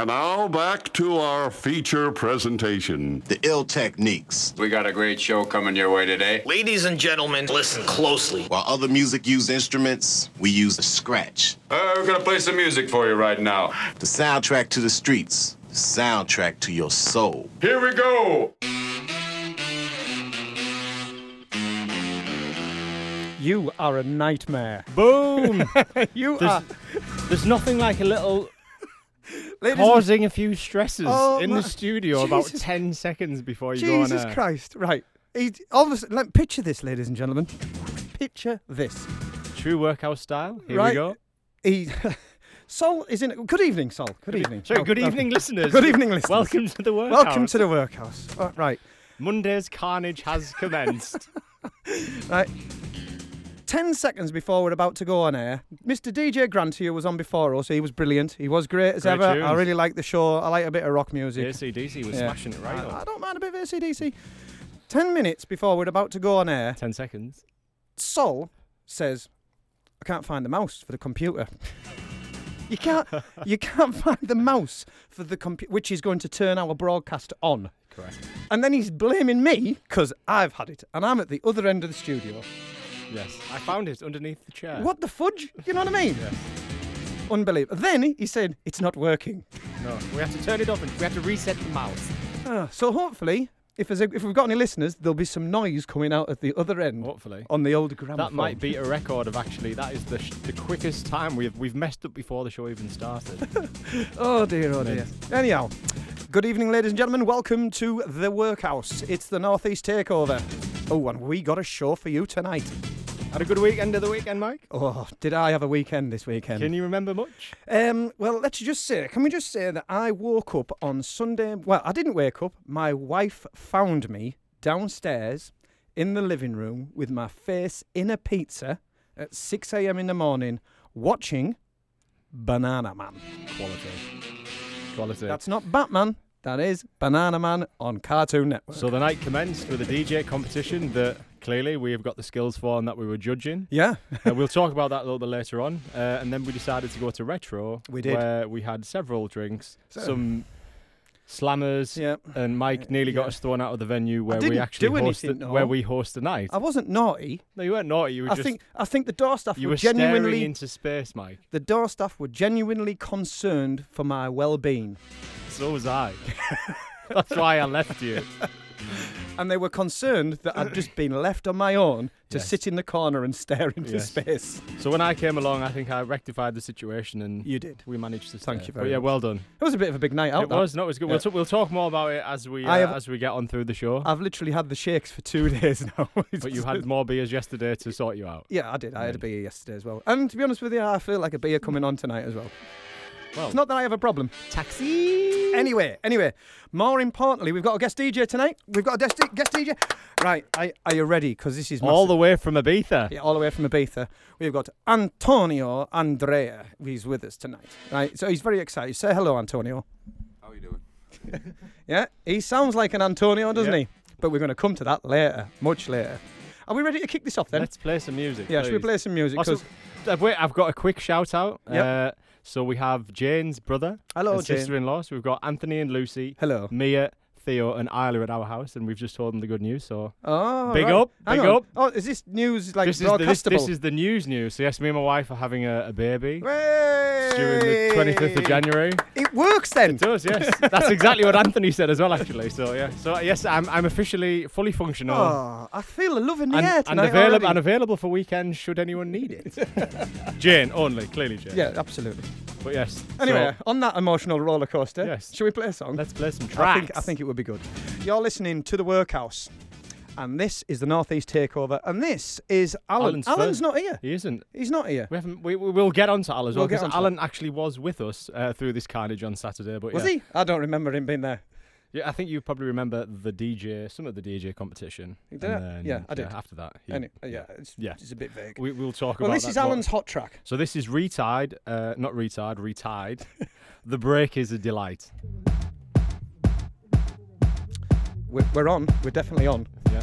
And now back to our feature presentation. The ill techniques. We got a great show coming your way today. Ladies and gentlemen, listen closely. While other music use instruments, we use a scratch. Uh, we're gonna play some music for you right now. The soundtrack to the streets. The soundtrack to your soul. Here we go. You are a nightmare. Boom! You There's- are. There's nothing like a little Ladies causing a few stresses Oh, in my- the studio about Jesus. 10 seconds before you go on Jesus air. Christ! Right. He, all of a sudden, like, picture this, ladies and gentlemen. Picture this. True workhouse style. Here Right. we go. He. Sol is in. Good evening, Sol. Good evening. Sorry, Oh, good oh, evening, listeners. Good evening, listeners. Welcome to the workhouse. Welcome to the workhouse. Oh, right. Monday's carnage has commenced. Right. Ten seconds before we're about to go on air, Mr. DJ Grant here was on before us. He was brilliant. He was great as Great ever. I really like the show. I like a bit of rock music. ACDC was Yeah. smashing it right I, I don't mind a bit of ACDC. Ten minutes before we're about to go on air, 10 seconds. Sol says, "I can't find the mouse for the computer." you can't. You can't find the mouse for the computer, which is going to turn our broadcast on. Correct. And then he's blaming me because I've had it, and I'm at the other end of the studio. Yes. I found it underneath the chair. What the fudge? You know what I mean? Unbelievable. Then he said it's not working. No. We have to turn it off and we have to reset the mouse. Ah, so hopefully, if there's a, if we've got any listeners, there'll be some noise coming out at the other end Hopefully. on the old gramophone. That might beat a record of actually. That is the sh- the quickest time we've we've messed up before the show even started. Oh dear, oh dear. Anyhow, good evening, ladies and gentlemen. Welcome to the workhouse. It's the Northeast Takeover. Oh, and we got a show for you tonight. Had a good weekend of the weekend, Mike. Oh, did I have a weekend this weekend? Can you remember much? Um, well, let's just say, can we just say that I woke up on Sunday? Well, I didn't wake up. My wife found me downstairs in the living room with my face in a pizza at 6 a.m. in the morning watching Banana Man. Quality. Quality. That's not Batman. That is Banana Man on Cartoon Network. So the night commenced with a DJ competition that clearly we have got the skills for and that we were judging. yeah, uh, we'll talk about that a little bit later on. Uh, and then we decided to go to retro. We did. Where we had several drinks, So- some slammers, yeah. and Mike nearly got yeah. us thrown out of the venue where we actually anything, hosted no. where we host the night. I wasn't naughty. no, you weren't naughty. You were I just think I think the door staff you were were genuinely into space, Mike. the door staff were genuinely concerned for my well-being. So was I. That's why I left you. and they were concerned that I'd just been left on my own to Yes. sit in the corner and stare into Yes. space. So when I came along, I think I rectified the situation and You did. we managed to. Thank stay. you But very yeah, well done. It was a bit of a big night out. it that. was. No, it was good. Yeah. We'll, t- we'll talk more about it as we uh, have- as we get on through the show. I've literally had the shakes for two days now. But you had more beers yesterday to sort you out. Yeah, I did. I had a beer yesterday as well. And to be honest with you, I feel like a beer coming on tonight as well. Well, It's not that I have a problem. taxi. Anyway, anyway, more importantly, we've got a guest DJ tonight. We've got a guest, guest DJ. Right, I, are you ready? Because this is All massive. the way from Ibiza. Yeah, all the way from Ibiza. We've got Antonio Andrea. He's with us tonight. Right, so he's very excited. Say hello, Antonio. How are you doing? Yeah, he sounds like an Antonio, doesn't Yeah. he? But we're going to come to that later, much later. Are we ready to kick this off then? Let's play some music. yeah, should we play some music? Also, 'Cause- uh, wait, I've got a quick shout out. Yep. Uh, so we have Jane's brother hello, and Jane. sister-in-law. So we've got Anthony and Lucy, Hello. Mia, Theo, and Isla at our house, and we've just told them the good news. So Oh, Big right. up, big up. Oh, is this news like this is the, this, this is the news news. So yes, me and my wife are having a, a baby. Hey! During the 25th of January. It works then. It does, yes. That's exactly what Anthony said as well, actually. So yeah. So yes, I'm I'm officially fully functional. Oh, I feel the love in the and, air and available and available for weekends should anyone need it. Jane only, clearly Jane. yeah, absolutely. But yes. Anyway, so on that emotional roller coaster, Yes. shall we play a song? let's play some I tracks. think, I think it would be good. You're listening to the Workhouse, and this is the Northeast Takeover, and this is Alan. Alan's Alan's not here. he isn't. He's not here. We haven't. We, we will get onto Al as well We'll because Alan actually was with us uh, through this carnage on Saturday. But Was yeah. he? I don't remember him being there. Yeah, I think you probably remember the DJ, some of the DJ competition. Did and it? then, Yeah, I did. after that, he, Any- yeah, it's, Yeah. it's a bit vague. we, we'll talk well, about this that is. Alan's hot track. So this is Re-Tide, uh, not retired, Re-Tide. the break is a delight. We're, we're on. We're definitely on. Yeah.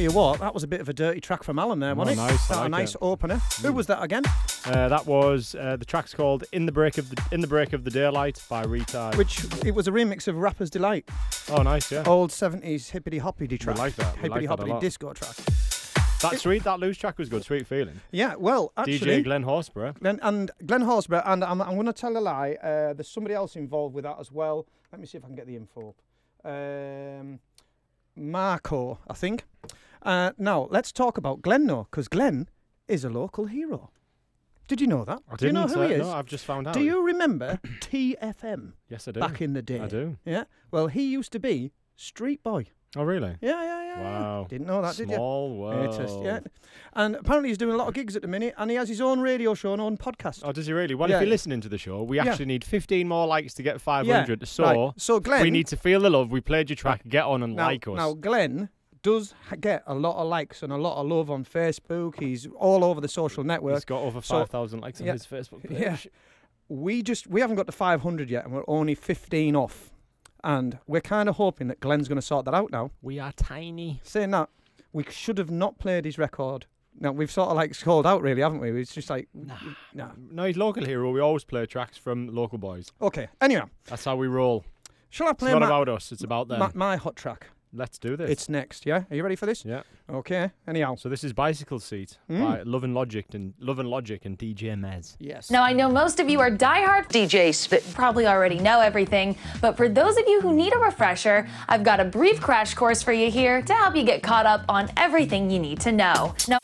You what, that was a bit of a dirty track from Alan there, wasn't Oh, it? nice, That a nice it. opener. Who was that again? Uh, that was uh, the track's called "In the Break of the In the Break of the Daylight" by Retard. Which it was a remix of Rapper's Delight, oh, nice, yeah. old seventies hippity hoppity track. like that, we Hippity like that a hoppity disco track. that sweet, that loose track was good. Sweet feeling. Yeah, well, actually, DJ Glen Horsborough. Glen, and Glen Horsborough, and I'm, I'm going to tell a lie. Uh, there's somebody else involved with that as well. Let me see if I can get the info. Um, Marco, I think. Uh, now let's talk about Glen, though, because Glen is a local hero. Did you know that? I do you know who uh, he is? No, I've just found out. do you remember TFM Yes, I do. back in the day? I do. Yeah. Well, he used to be Street Boy. Oh, really? Yeah, yeah, yeah. yeah. Wow. Didn't know that, did you? Small world. It is, yeah. And apparently he's doing a lot of gigs at the minute, and he has his own radio show and own podcast. Oh, does he really? Well, Yeah. if you're listening to the show, we Yeah. actually need 15 more likes to get 500. Yeah, So, right. So Glen, we need to feel the love. We played your track. Get on and now, like us. Now, Glen does get a lot of likes and a lot of love on Facebook. He's all over the social network. He's got over So- 5,000 likes on yeah. his Facebook page. Yeah. We just we haven't got to 500 yet, and we're only 15 off. And we're kind of hoping that Glen's going to sort that out now. We are tiny. Saying that, we should have not played his record. Now we've sort of like called out, really, haven't we? It's just like, nah. nah. No, he's local hero. We always play tracks from local boys. Okay. Anyway, That's how we roll. shall I play? It's play not my, about us. It's about them. my, my hot track? Let's do this. It's next. Yeah. Are you ready for this? yeah. Okay. Anyhow. So this is Bicycle Seat Mm. by Love and Logic and Love and Logic and DJ Mes. Yes. Now, I know most of you are diehard DJs that probably already know everything, but for those of you who need a refresher, I've got a brief crash course for you here to help you get caught up on everything you need to know. Now,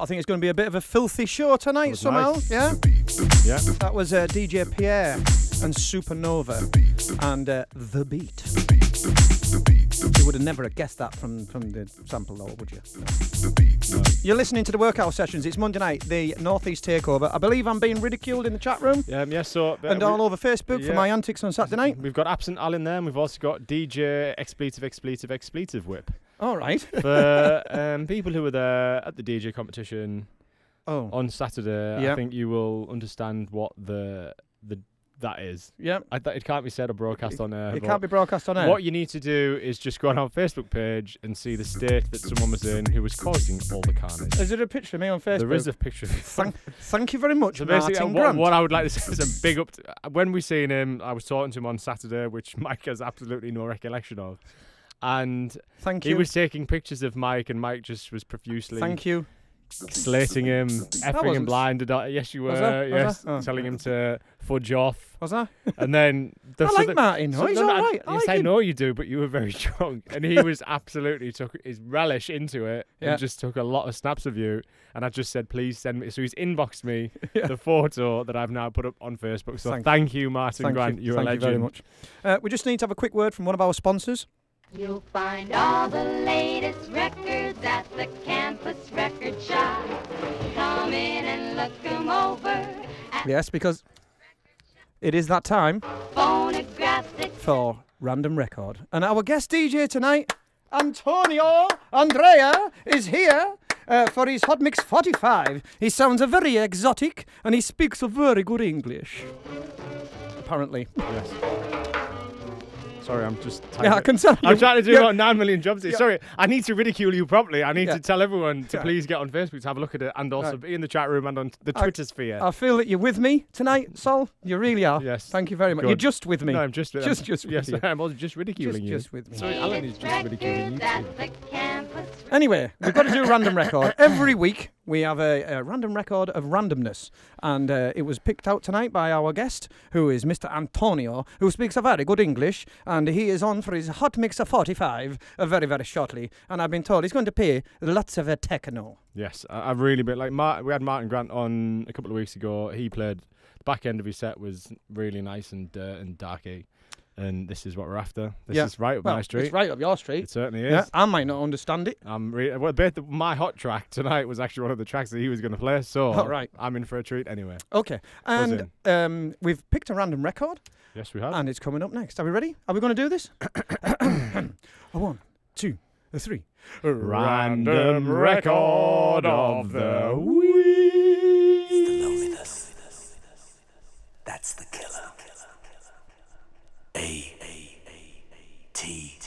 I think it's going to be a bit of a filthy show tonight somehow. nice. Yeah, Yeah. that was uh, DJ Pierre and Supernova and uh, The Beat. You would have never guessed that from, from the sample, though, would you? No. You're listening to the workhouse sessions. It's Monday night, the Northeast Takeover. I believe I'm being ridiculed in the chat room Um, yeah, so. uh, and all over Facebook for my antics on Saturday night. We've got Absent Al in there, and we've also got DJ Expletive, Expletive, Expletive Whip. All right. For um, people who were there at the DJ competition Oh, on Saturday. I think you will understand what the the that is. yeah. I th- it can't be said or broadcast on air. It but can't be broadcast on air. What you need to do is just go on our Facebook page and see the state that someone was in who was causing all the carnage. Is there a picture of me on Facebook? There is a picture. Thank, thank you very much, So basically, Martin what, Grant. what I would like to say is a big up. To, uh, when we seen him, I was talking to him on Saturday, which Mike has absolutely no recollection of, and Thank he was taking pictures of Mike, and Mike just was profusely Thank you. slating him, effing him wasn't- blind. Yes, you were. Was I? Was I? yes, Oh. telling him to fudge off, Was that? and then the, I so like the- Martin. so- he's no, no, I- right. I yes, like I him. know you do, but you were very drunk, and he was absolutely took his relish into it, Yeah. and just took a lot of snaps of you. And I just said, please send me. So he's inboxed me Yeah. the photo that I've now put up on Facebook. So Thank- thank, you, Martin Thank Grant. you. You're Thank a you very much. Uh, we just need to have a quick word from one of our sponsors. You'll find all the latest records at the campus record shop. Come in and look 'em over. Yes, because it is that time for Random Record. And our guest DJ tonight, Antonio Andrea, is here. Uh, for his Hot Mix 45. He sounds a very exotic and he speaks a very good English. Apparently. Yes. Sorry, I'm just. Yeah, I can tell I'm trying to do yeah. about nine million jobs. here. Yeah. Sorry, I need to ridicule you properly. I need Yeah. to tell everyone to Yeah. please get on Facebook to have a look at it, and also Right. be in the chat room and on the I- Twitter sphere. I feel that you're with me tonight, Saul. You really are. Yes. Thank you very much. Good. You're just with me. No, I'm just Just- just with yes, you. I'm also just ridiculing Just- you. just with me. Sorry, Alan is just ridiculing you. records too. at the campus campus Anyway, we've got to do a random record. Every week we have a, a random record of randomness. And uh, it was picked out tonight by our guest, who is Mr. Antonio, who speaks a very good English. And he is on for his Hot Mixer 45 uh, very, very shortly. And I've been told he's going to play lots of uh, techno. Yes, I, I've really been like Mart, we had Martin Grant on a couple of weeks ago. He played the back end of his set was really nice and uh, and darky, and this is what we're after. This Yeah. is right up Well, my street. It's right up your street. It certainly is. Yeah, I might not understand it. I'm re- well, the, my hot track tonight was actually one of the tracks that he was going to play, so Oh, right. I'm in for a treat anyway. Okay. And um, we've picked a random record. Yes, we have. And it's coming up next. Are we ready? Are we going to do this? a one, two, a three. Random record of the week. That's the killer. A A A T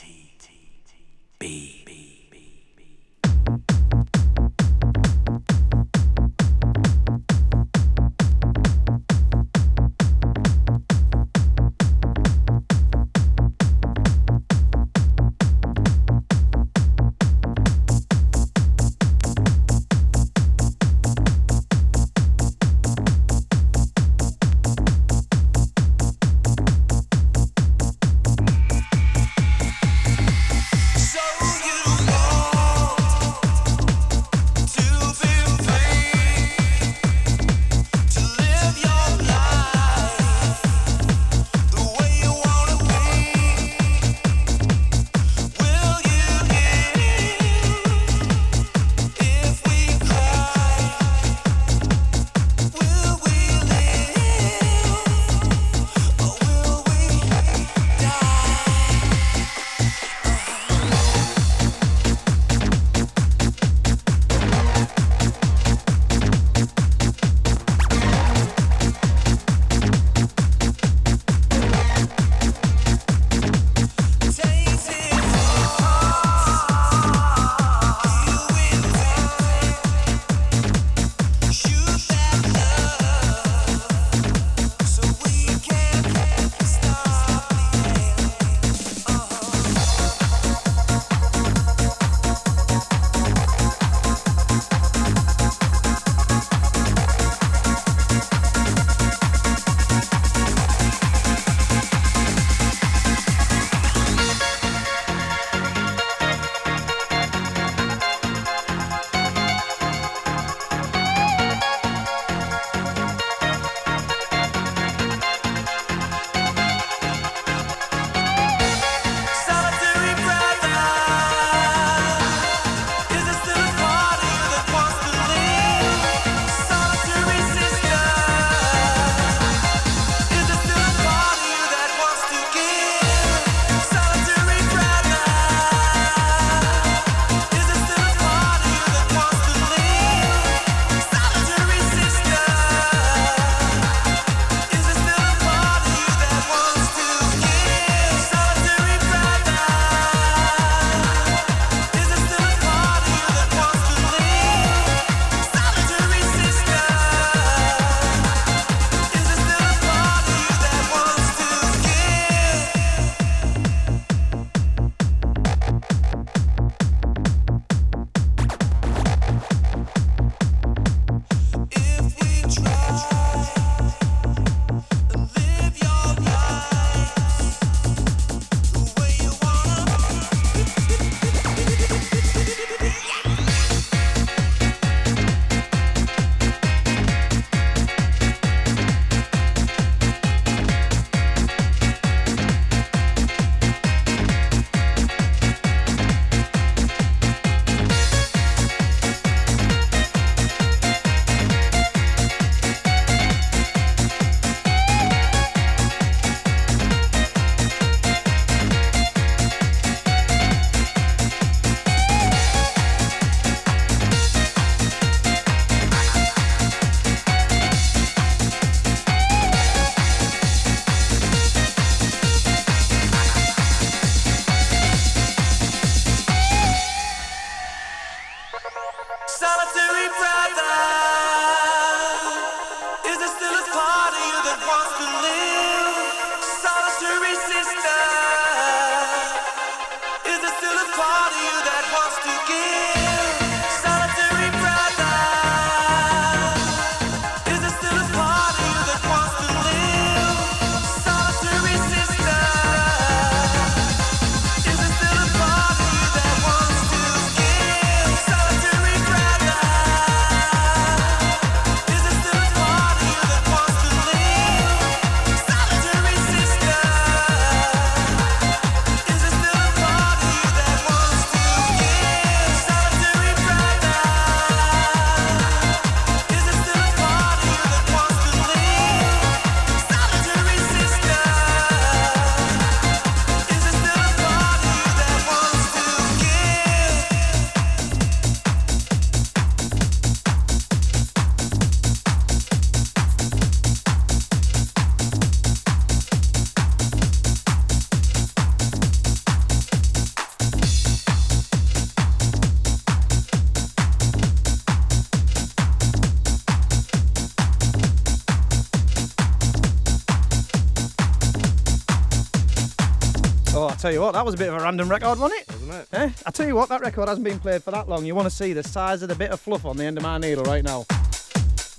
tell you what, that was a bit of a random record, wasn't it? Wasn't it? Eh? I tell you what, that record hasn't been played for that long. You want to see the size of the bit of fluff on the end of my needle right now.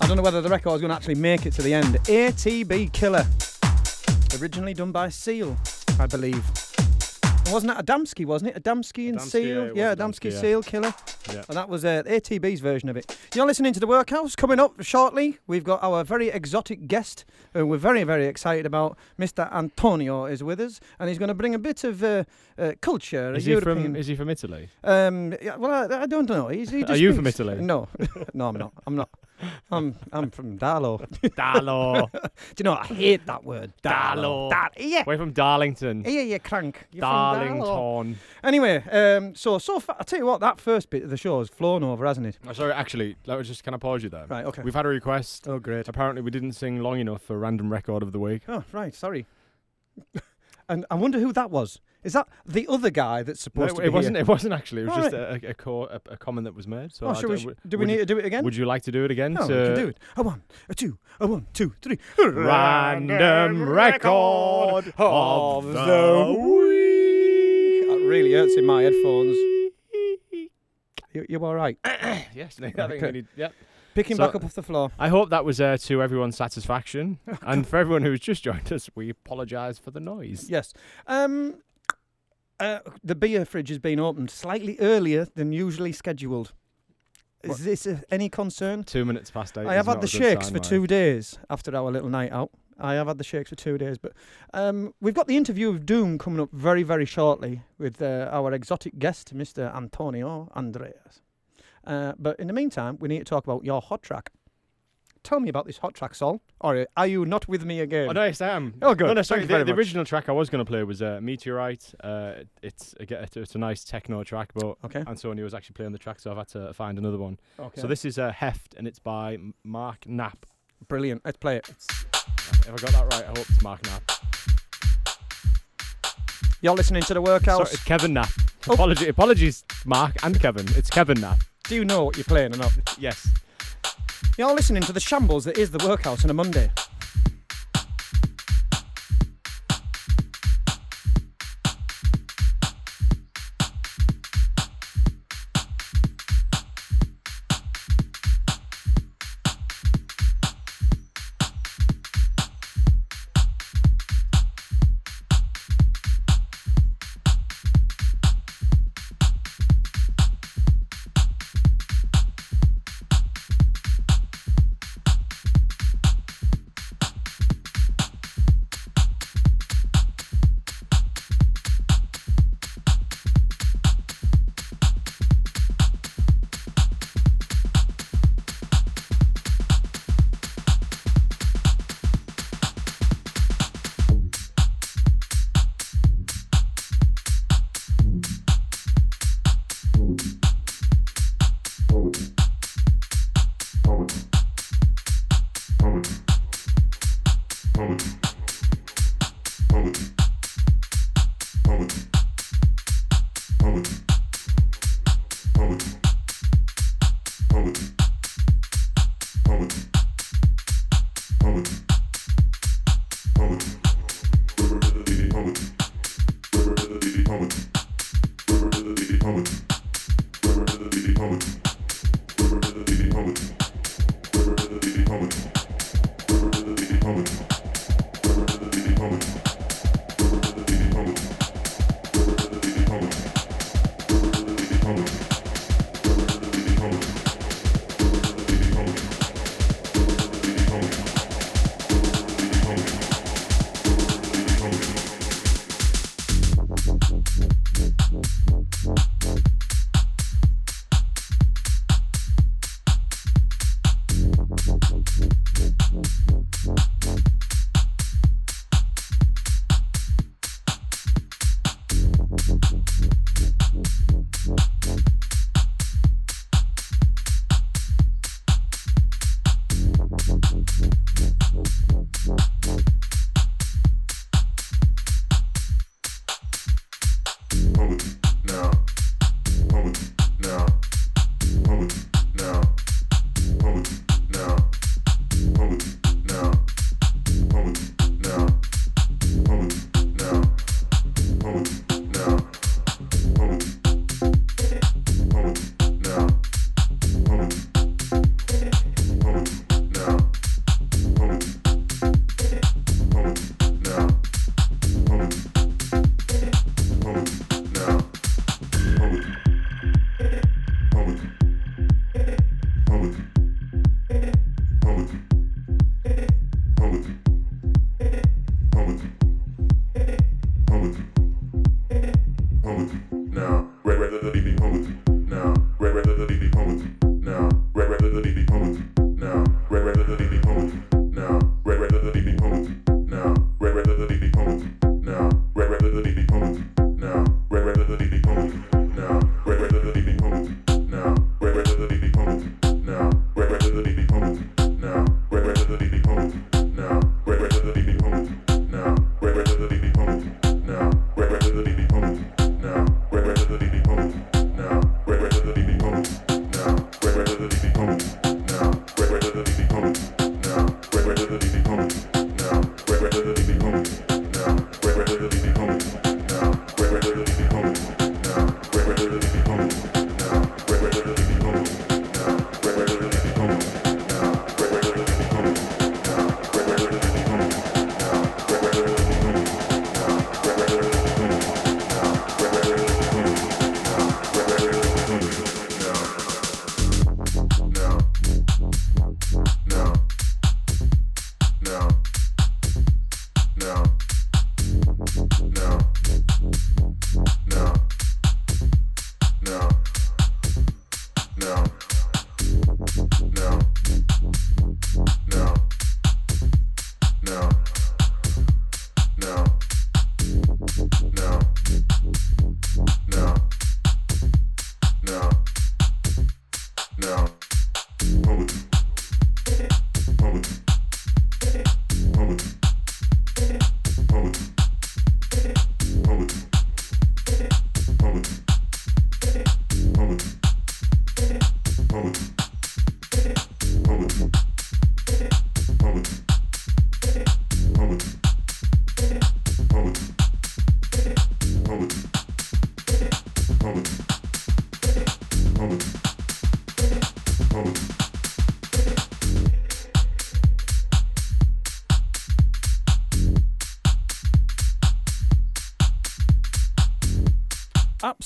I don't know whether the record's going to actually make it to the end. ATB Killer. Originally done by Seal, I believe. And wasn't it Adamski, wasn't it? Adamski and Adamski, Seal? yeah, yeah, Adamski, Adamski, yeah. Seal Killer. Yeah. And that was uh, ATB's version of it. You're listening to The Workhouse. Coming up shortly, we've got our very exotic guest who we're very, very excited about. Mr. Antonio is with us, and he's going to bring a bit of uh, uh, culture. Is he from? Is he from Italy? Um, yeah, well, I, I don't know. He's, he Are you from Italy? No, no, I'm not. I'm not. I'm I'm from Darlow. Darlo. Do you know I hate that word? Darlow. Dar- yeah. We're from Darlington. Yeah, you crank. You're from Darlow. Darlington. Anyway, um, so so far, I tell you what, that first bit of the show has flown over, hasn't it? Oh, sorry, actually, let me just can I pause you there? Right, okay. We've had a request. Oh, great. Apparently, we didn't sing long enough for random record of the week. Oh, right. Sorry. and I wonder who that was. Is that the other guy that's No, supposed to it be wasn't. here? It wasn't actually. It was All just right. a, a, a, a comment that was made. So Oh, I we would- do we need to do it again? Would you like to do it again? No, we can do it. A one, a two, a one, two, three. Random record of the week. That really hurts in my headphones. You, you all right? yes, I think we need. Yep. Picking So- back up off the floor. I hope that was uh, to everyone's satisfaction, and for everyone who's just joined us, we apologise for the noise. Yes. Um, uh, the beer fridge has been opened slightly earlier than usually scheduled. Is What? this uh, any concern? Two minutes past eight. I have had the shakes sign, for two days after our little night out. I have had the shakes for two days, but um, we've got the interview of Doom coming up very, very shortly with uh, our exotic guest, Mr. Antonio Andreas. Uh, but in the meantime, we need to talk about your hot track. Tell me about this hot track, Saul. Or are you not with me again? Oh, no, yes, I am. Oh, good. No, no, sorry. The, the original track I was going to play was uh, Meteorite. Uh, it's again, it's, it's a nice techno track, but Okay. Antonio was actually playing the track, so I've had to find another one. Okay. So this is uh, Heft, and it's by Mark Knapp. Brilliant. Let's play it. If I got that right? I hope it's Mark Knapp. You're listening to the Sorry, it's Kevin Knapp. Oh. Apology, apologies, Mark and Kevin. It's Kevin Knapp. Do you know what you're playing or not? Yes. You're listening to the shambles that is the workhouse on a Monday.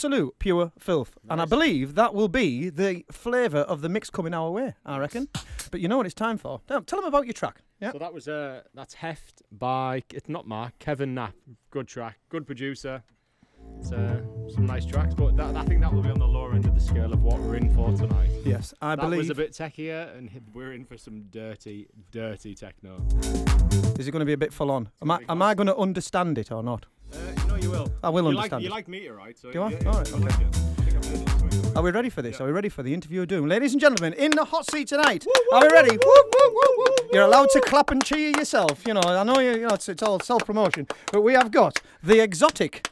Absolute pure filth. And I believe that will be the flavour of the mix coming our way, I reckon. But you know what it's time for? Tell them about your track. Yeah. So that was uh, that's Heft by it's not Mark Kevin Knapp. Good track, good producer. It's uh, some nice tracks, but that, I think that will be on the lower end of the scale of what we're in for tonight. Yes, I that believe. was a bit techier, and we're in for some dirty, dirty techno. Is it going to be a bit full on? Am I, am I going to understand it or not? Uh, no, you will. I will you understand Like, you it. like meter, right? So Do I? yeah, All yeah, right, you okay. like it. I think I've heard it this week. Are we ready for this? Are we ready for the interview of doom? Ladies and gentlemen, in the hot seat tonight. Are we ready? Woo, woo, woo, woo. You're allowed to clap and cheer yourself. You know, I know you, you know it's, it's all self promotion, but we have got the exotic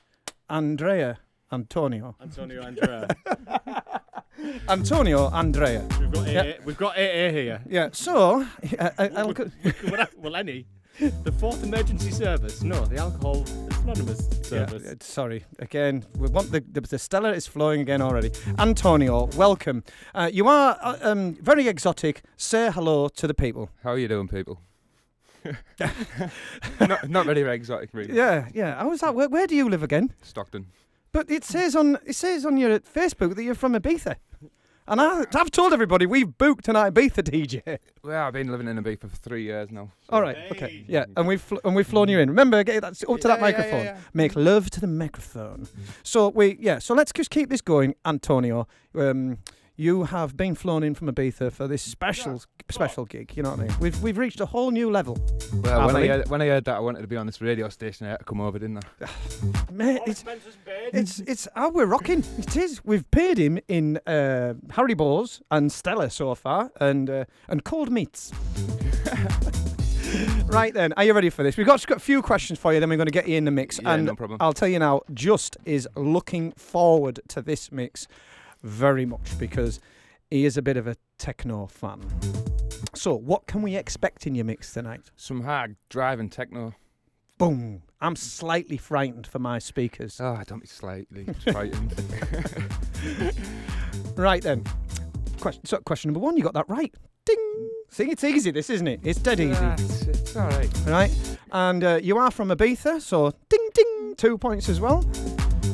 Andrea Antonio. Antonio Andrea. Antonio Andrea. We've got AA, Yeah. we've got AA here. Yeah. So, uh, I, I'll, well, well, any. The fourth emergency service. No, the alcohol is anonymous Yeah, service. uh, sorry. Again, we want the, the the Stella is flowing again already. Antonio, welcome. Uh, you are uh, um, very exotic. Say hello to the people. How are you doing, people? not, not very exotic, really. Yeah, yeah. How was that? Where, where do you live again? Stockton. But it says on it says on your Facebook that you're from Ibiza, and I, I've told everybody we've booked an Ibiza DJ. Well, I've been living in Ibiza for three years now. so- All right, okay, yeah, and we've fl- and we've flown you in. Remember, get that up to that Yeah, yeah, yeah, microphone. yeah. Make love to the microphone. So we, yeah. So let's just keep this going, Antonio. Um, you have been flown in from Ibiza for this special special gig. You know what I mean? We've we've reached a whole new level. Well, when I, heard, when I heard that I wanted to be on this radio station, I had to come over, didn't I? Mate, it's, it's it's how we're rocking. It is. We've paid him in uh, Haribo's and Stella so far, and uh, and cold meats. right then, are you ready for this? We've got got a few questions for you. Then we're going to get you in the mix. Yeah, and no problem. I'll tell you now, Just is looking forward to this mix very much because he is a bit of a techno fan. So, what can we expect in your mix tonight? Some hard driving techno. Boom! I'm slightly frightened for my speakers. Oh, don't be slightly frightened. Right then. Question, so question number one, you got that right. Ding. See, it's easy, this isn't it? It's dead easy. It's, it's all right. Right. And uh, you are from Ibiza, so ding ding, two points as well.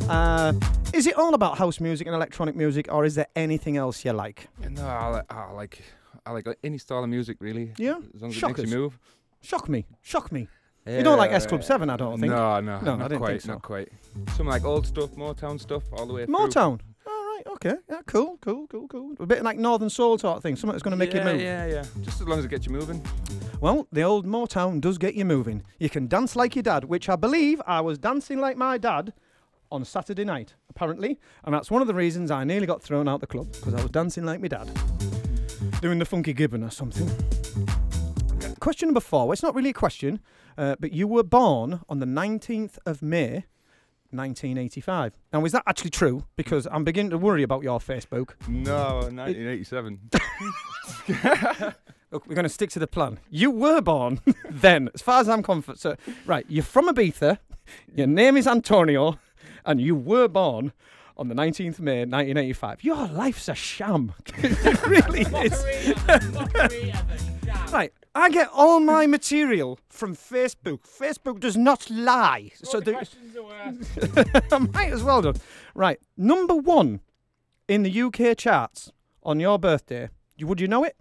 Uh, is it all about house music and electronic music, or is there anything else you like? No, I, li- I like I like any style of music really. Yeah? As long as it Shockers. makes you move. Shock me, shock me. You don't like S Club Yeah. 7, I don't think. No, no, No, not quite, so. not quite. Some like old stuff, Motown stuff, all the way through. Motown. All right, okay. Yeah, cool, cool, cool, cool. A bit like Northern Soul sort of thing, something that's going to make yeah, you move. Yeah, yeah, Just as long as it gets you moving. Well, the old Motown does get you moving. You can dance like your dad, which I believe I was dancing like my dad on Saturday night, apparently. And that's one of the reasons I nearly got thrown out the club, because I was dancing like my dad. Doing the funky gibbon or something. Question number four. Well, it's not really a question, uh, but you were born on the 19th of May, 1985. Now, is that actually true? Because I'm beginning to worry about your Facebook. No, 1987. Look, we're going to stick to the plan. You were born then, as far as I'm confident. So, right, you're from Ibiza. Your name is Antonio, and you were born on the 19th May, 1985. Your life's a sham. it really is. right, I get all my material from Facebook. Facebook does not lie. so the I might as well do. Right, number one in the UK charts on your birthday. You- Would you know it?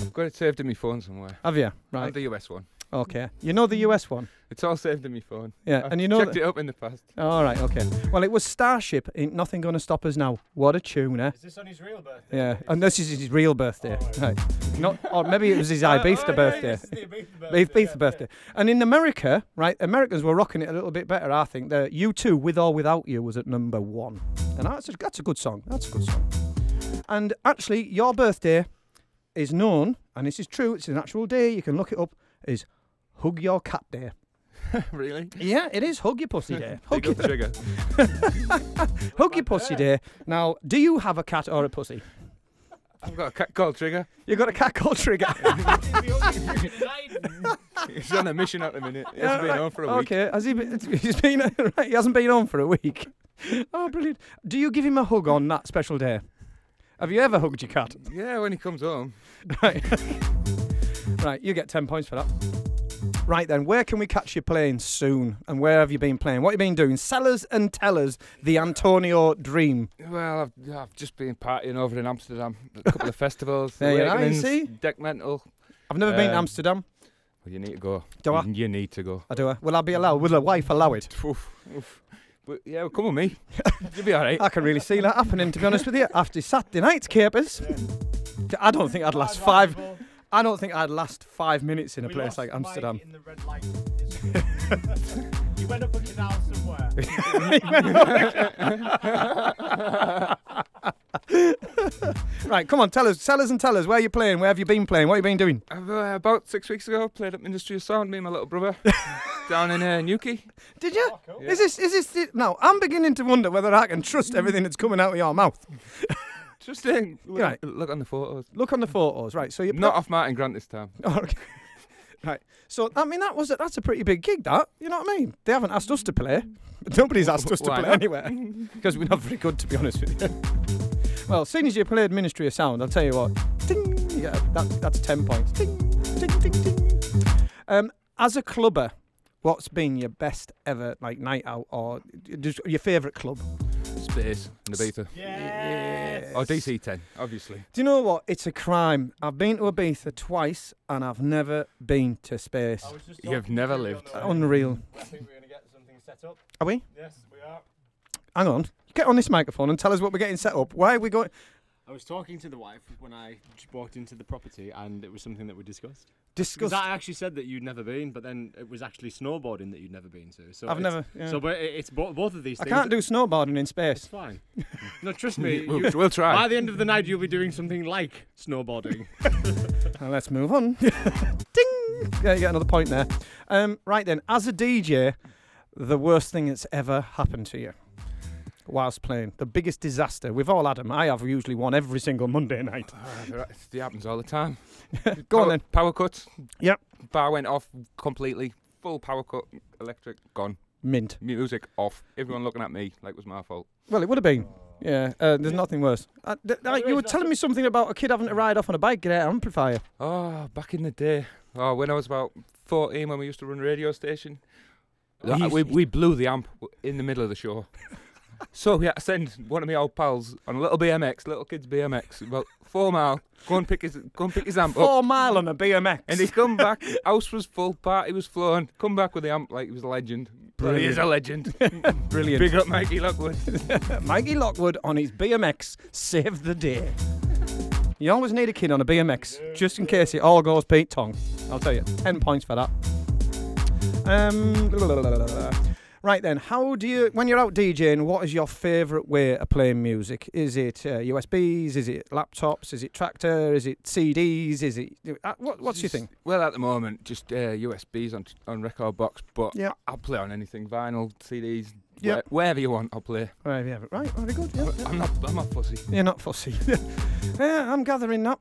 I've got it saved in my phone somewhere. Have you? Right. And Right. the US one. Okay. You know the US one? It's all saved in my phone. Yeah, I've and you know checked that- it up in the past. All right, okay. Well, it was Starship. Ain't nothing gonna stop us now. What a tune, eh? Is this on his real birthday? Yeah, and this is his real birthday. right. Not, or maybe it was his Oh, Ibiza oh, birthday. this is the Ibiza Ibiza birthday, yeah, birthday. And in America, right, Americans were rocking it a little bit better, I think. The U2, With or Without You, was at number one. And that's a, that's a good song. That's a good song. And actually, your birthday is known, and this is true, it's an actual day, you can look it up, is Hug Your Cat Day. really? Yeah, it is Hug Your Pussy Day. Hug Big up your, trigger. hug your Pussy Day. Now, do you have a cat or a pussy? I've got a cat called Trigger. You've got a cat called Trigger. He's on a mission at the minute. He hasn't been right. home for a week. Okay, has he been? He's been. Right, he hasn't been home for a week. Oh, brilliant! Do you give him a hug on that special day? Have you ever hugged your cat? Yeah, when he comes home. Right. right, you get ten points for that. Right then, where can we catch you playing soon? And where have you been playing? What have you been doing? Sellers and tellers, the Antonio Dream. Well, I've, I've just been partying over in Amsterdam. A couple of festivals. There you are, you see? Dekmantel. I've never been to Um, Amsterdam. Well, you need to go. Do I? You, need to go. I do. I? Will I be allowed? Will the wife allow it? Oof, oof. But yeah, well, come with me. You'll be all right. I can really see that happening, to be honest with you. After Saturday night's capers, I don't think I'd last five. I don't think I'd last five minutes in a We place like Amsterdam. in the red light you went up a canal somewhere. right, come on, tell us, tell us and tell us where you're playing, where have you been playing, what have you been doing? Uh, about six weeks ago, played at Ministry of Sound, me and my little brother, down in uh, Newquay. Did you? Is this is this the, now? I'm beginning to wonder whether I can trust everything that's coming out of your mouth. Just uh, look, Right. look on the photos. Look on the photos, right? So you're Not off Martin Grant this time. Oh, okay. Right. So I mean that was a, that's a pretty big gig. That you know what I mean? They haven't asked us to play. Nobody's asked us to Why play not? anywhere because we're not very good, to be honest with you. well, seeing as you played Ministry of Sound, I'll tell you what. Ding. Yeah, that, that's ten points. Ding, ding, ding, ding. Um, as a clubber, what's been your best ever like night out or just your favourite club? Space in Ibiza. Yes. Or oh, DC 10, obviously. Do you know what? It's a crime. I've been to Ibiza twice and I've never been to space. You've never lived. Unreal. I think we're going to get something set up. Are we? Yes, we are. Hang on. Get on this microphone and tell us what we're getting set up. Why are we going? I was talking to the wife when I j- walked into the property, and it was something that we discussed. Discussed. Because I actually said that you'd never been, but then it was actually snowboarding that you'd never been to. So I've it's- never- yeah. So but it- it's bo- both of these things. I things. can't do snowboarding in space. It's space. fine. no, trust me. We'll- you- we'll try. By the end of the night, you'll be doing something like snowboarding. Now let's move on. Ding! Yeah, you get another point there. Um, right then, as a DJ, the worst thing that's ever happened to you whilst playing, the biggest disaster. We've all had them. I have usually one every single Monday night. Ah, It happens all the time. Go on then. Power cuts. Yep. Bar went off completely. Full power cut. Electric gone. Mint. Music off. Everyone looking at me like it was my fault. Well, it would have been. Yeah, uh, there's nothing worse. Uh, th- th- you were telling me something about a kid having to ride off on a bike, get out an amplifier. Oh, back in the day. Oh, when I was about 14, when we used to run a radio station, we, we blew the amp in the middle of the show. So we had to send one of my old pals on a little BMX, little kid's BMX, about four mile. Go and pick his go and pick his amp up. Four mile on a BMX. And he come back, house was full, party was flowing. Come back with the amp like he was a legend. Well, he is a legend. Brilliant. Big up Mikey Lockwood. Mikey Lockwood on his BMX saved the day. You always need a kid on a BMX, just in case it all goes Pete Tong. I'll tell you, 10 points for that. Um, right then, how do you, when you're out DJing, what is your favourite way of playing music? Is it uh, USBs? Is it laptops? Is it Traktor? Is it CDs? Is it, uh, what, what's your thing? Well, at the moment, just uh, USBs on on rekordbox, but Yeah. I'll play on anything, vinyl, CDs, Yeah. where- wherever you want, I'll play. Right, yeah, right, very good. Yeah, yeah. I'm not, I'm not fussy. You're not fussy. yeah, I'm gathering up.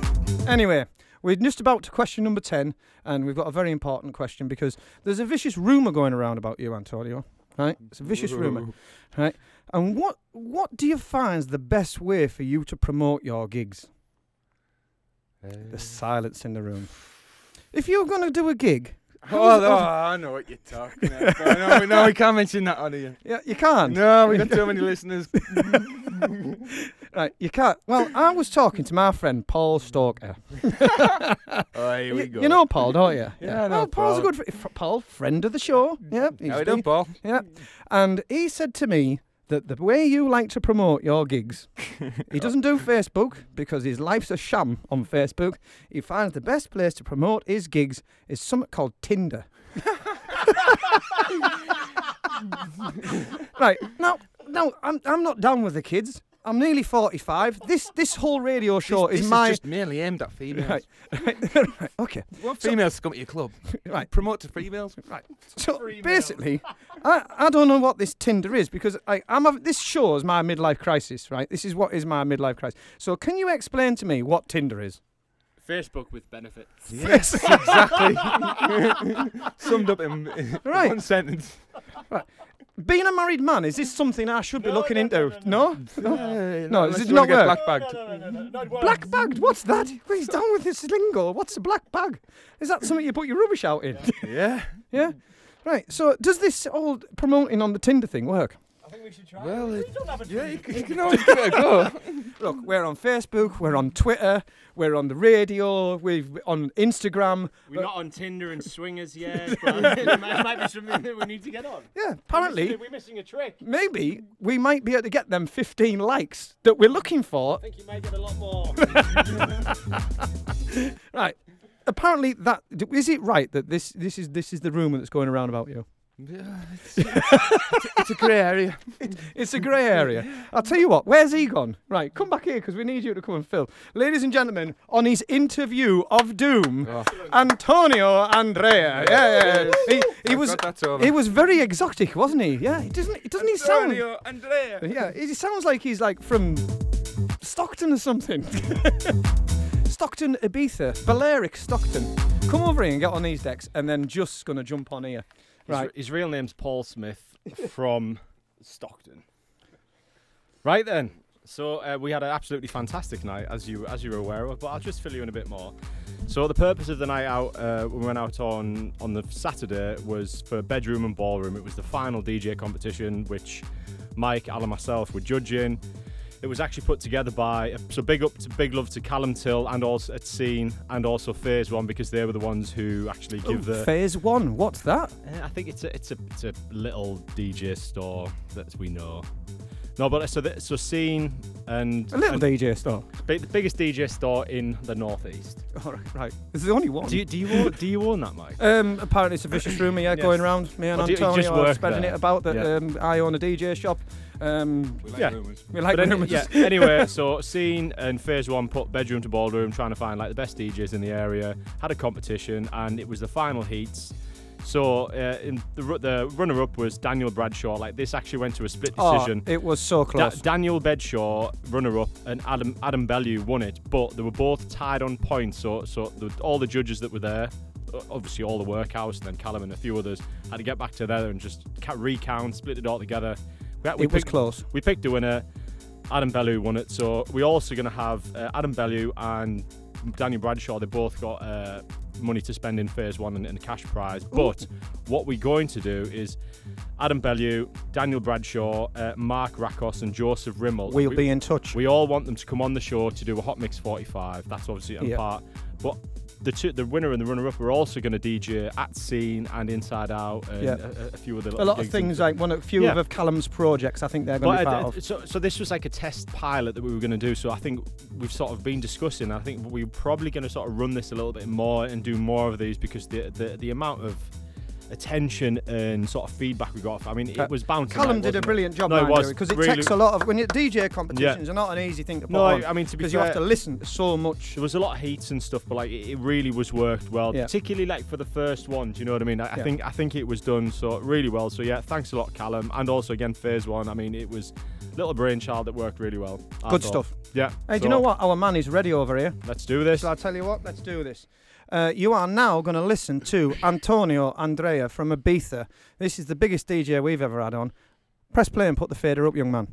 anyway, we're just about to question number 10, and we've got a very important question because there's a vicious rumour going around about you, Antonio. Right? It's a vicious rumour. Right? And what what do you find is the best way for you to promote your gigs? The uh, silence in the room. If you're going to do a gig, Oh, no, oh, I know what you're talking about. no, we- no, we can't mention that on here. yeah, you can't. No, we've got too many listeners. Right, you can't. Well, I was talking to my friend Paul Stalker. Oh, here we Y- go. You know Paul, don't you? Yeah, I know Well, Paul's a Paul. good fr- f- Paul, friend of the show. Yeah, he's How we doing, Paul? Yeah, and he said to me that the way you like to promote your gigs, he doesn't do Facebook because his life's a sham on Facebook. He finds the best place to promote his gigs is something called Tinder. right now, no, I'm I'm not down with the kids. I'm nearly 45. This this whole radio show this, is this my just mainly aimed at females. right, right, right, okay. What females come to your club? Right. Promote to females. Right. So basically, I, I don't know what this Tinder is because I, I'm a, this show is my midlife crisis, right? This is what is my midlife crisis. So can you explain to me what Tinder is? Facebook with benefits. Yes, exactly. Summed up in, in Right. one sentence. Being a married man, is this something I should be looking into? No? No? No, No, unless does it you wanna not get work? black bagged. Black bagged? What's that? Well, He's down with this lingo. What's a black bag? Is that something you put your rubbish out in? Yeah. yeah? Right, so does this old promoting on the Tinder thing work? Well, it, yeah, you can, you can always give it a go. Look, we're on Facebook, we're on Twitter, we're on the radio, we're on Instagram. We're not on Tinder and swingers yet, but it might, it might be something that we need to get on. Yeah, apparently, We're missing a trick. maybe we might be able to get them 15 likes that we're looking for. I think you might get a lot more. Right. Apparently, that is it. Right that this this is this is the rumor that's going around about you. Yeah, it's, it's, it's a grey area. It's a grey area. I'll tell you what. Where's he gone? Right, come back here because we need you to come and fill. Ladies and gentlemen, on his interview of Doom, Oh. Antonio Andrea. Yeah, yeah. He, he was God, that's over. he was very exotic, wasn't he? Yeah. He doesn't. Doesn't he sound? Antonio Andrea. Yeah, he sounds like he's like from Stockton or something. Stockton, Ibiza, Balearic Stockton. Come over here and get on these decks, and then just gonna jump on here. His, Right. his real name's Paul Smith from Stockton. Right then. So uh, we had an absolutely fantastic night, as you as you were aware of. But I'll just fill you in a bit more. So the purpose of the night out, uh, we went out on on the Saturday, was for bedroom and ballroom. It was the final DJ competition, which Mike, Al, and myself were judging. It was actually put together by so big up to big love to Callum Till and also at Scene and also Phase One because they were the ones who actually give the Phase one. What's that? uh, I think it's a it's a it's a little DJ store that we know. No, but so the, so scene and A little and DJ store. big- the biggest DJ store in the northeast. All right, right. This is the only one. Do you do you own, do you own that, Mike? Um, apparently it's a vicious rumour, yeah, Yes. going around. Me and Or do you- you Antonio just are spreading there? it about that Yeah. um, I own a DJ shop. Um, We like Yeah. rumours. we like but any- yeah. Anyway, so scene and phase one put bedroom to ballroom, trying to find like the best DJs in the area. Had a competition, and it was the final heats. So uh, in the the runner up was Daniel Bradshaw. Like this actually went to a split Oh, decision. it was so Da- close. Daniel Bradshaw, runner up, and Adam Adam Bellew won it, but they were both tied on points. So so the, all the judges that were there, obviously all the workhouse, and then Callum and a few others had to get back together and just recount, split it all together. We, we It was close. We picked a winner. Adam Bellew won it. So we're also going to have uh, Adam Bellew and Daniel Bradshaw. They both got uh, money to spend in phase one and, and a cash prize. But what we're going to do is Adam Bellew, Daniel Bradshaw, uh, Mark Rakos, and Joseph Rimmel. We'll we, be in touch. we all want them to come on the show to do a Hot Mix 45. That's obviously Yeah. part. But the two, the winner and the runner up, we're also going to DJ at Scene and Inside Out and Yeah. a, a few other a lot of things like one, a few Yeah. of Callum's projects. I think they're going to be part uh, of. so, so this was like a test pilot that we were going to do. So I think we've sort of been discussing. I think we're probably going to sort of run this a little bit more and do more of these because the the, the amount of attention and sort of feedback we got. I mean, it Uh, was bound. to Callum did a it? brilliant job No, because it really- takes a lot of when you DJ competitions are not an easy thing to put No, on. I mean to be because you have to listen to so much. There was a lot of heats and stuff, but like it, really was worked well, Yeah. particularly like for the first one. Do you know what I mean? I, I think I think it was done so really well. So yeah, thanks a lot, Callum, and also again phase one. I mean, it was little brainchild that worked really well. Good thought. stuff. Yeah. Hey, do you know what? Our man is ready over here. Let's do this. So I'll tell you what. Let's do this. Uh, you are now going to listen to Antonio Andrea from Ibiza. This is the biggest DJ we've ever had on. Press play and put the fader up, young man.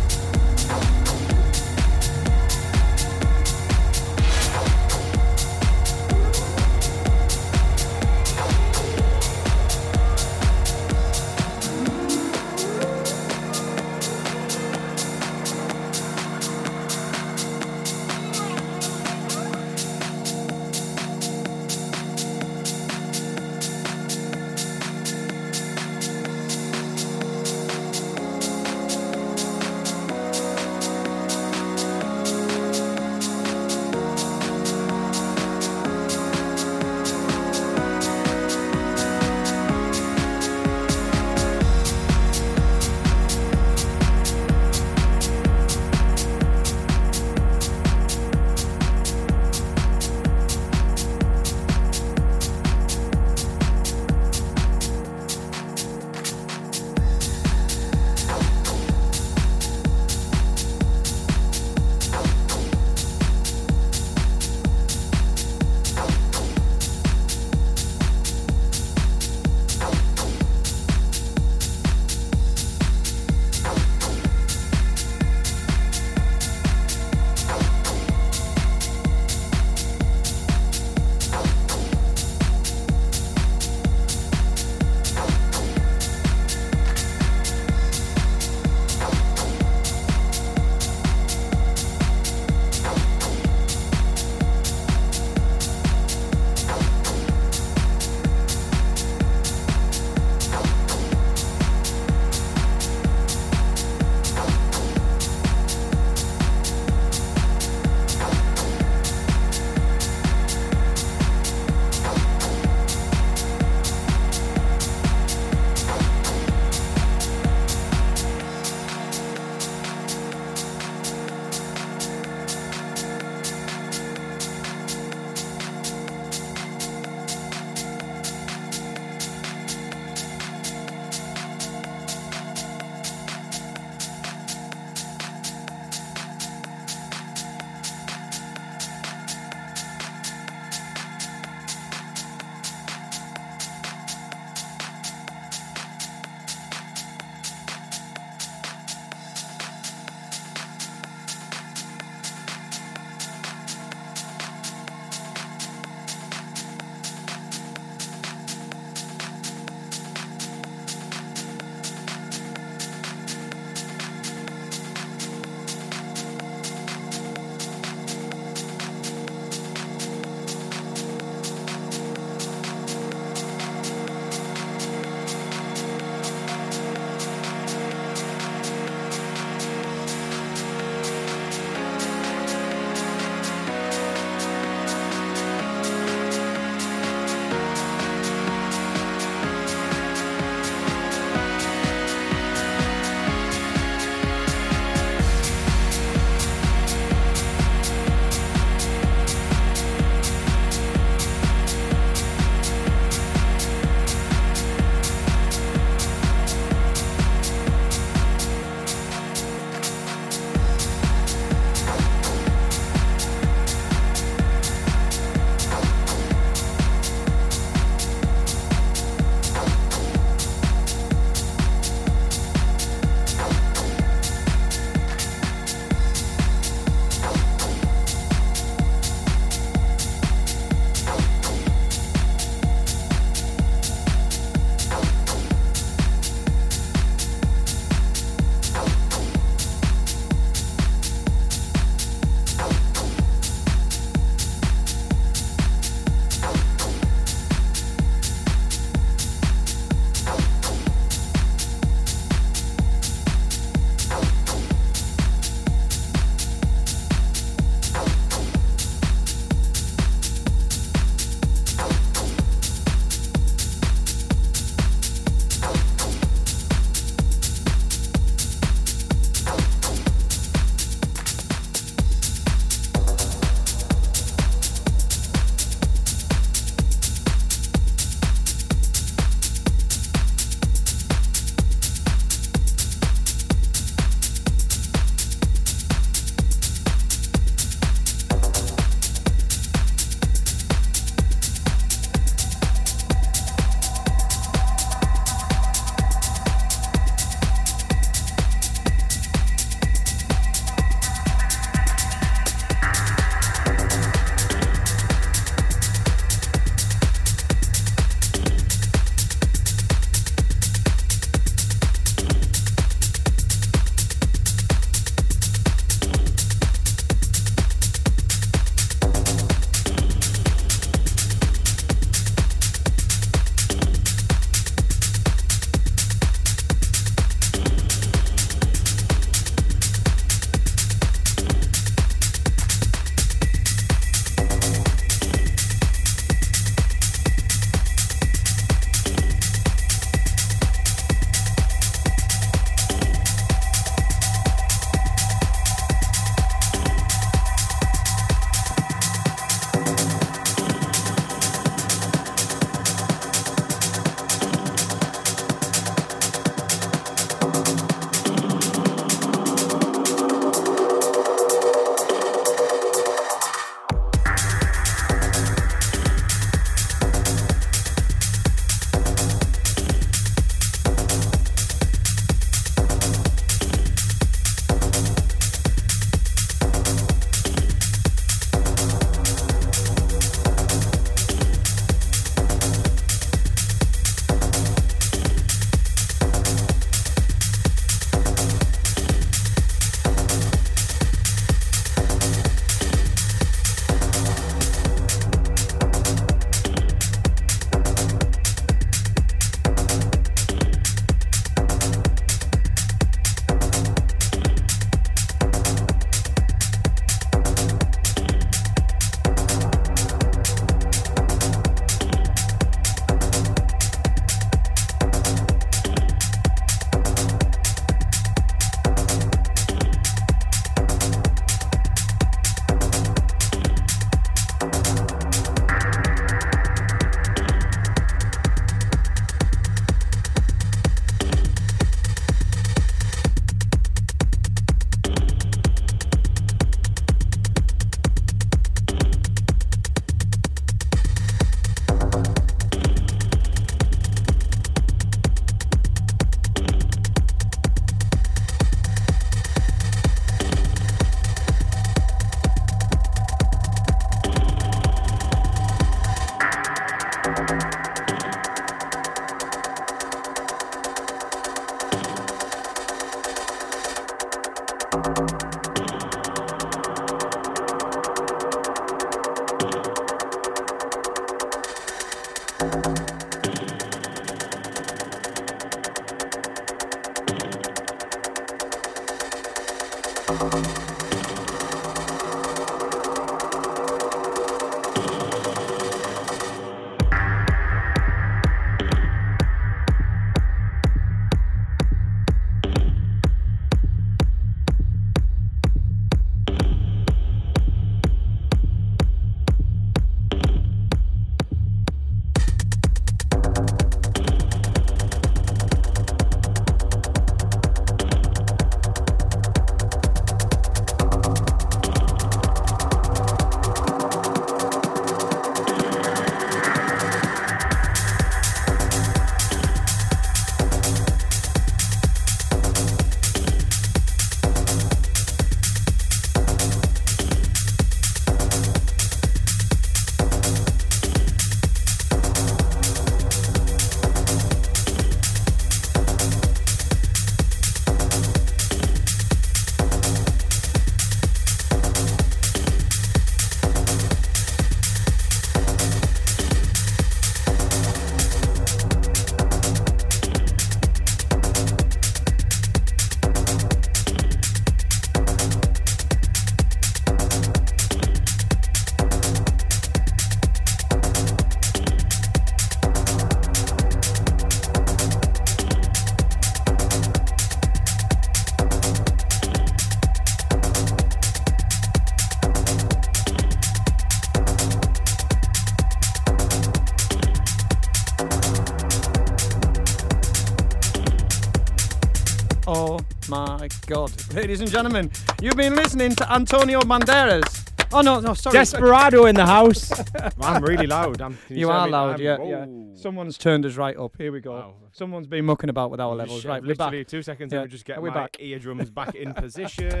My God. Ladies and gentlemen, you've been listening to Antonio Banderas. Oh, no, no, sorry. Desperado in the house. I'm really loud. I'm, can You are me? loud, I'm- yeah, yeah. Someone's turned us right up. Here we go. Wow. Someone's been mucking about with our Holy levels. shit, Right, we're back. literally two seconds Yeah, and we just get we're my back. eardrums back in position.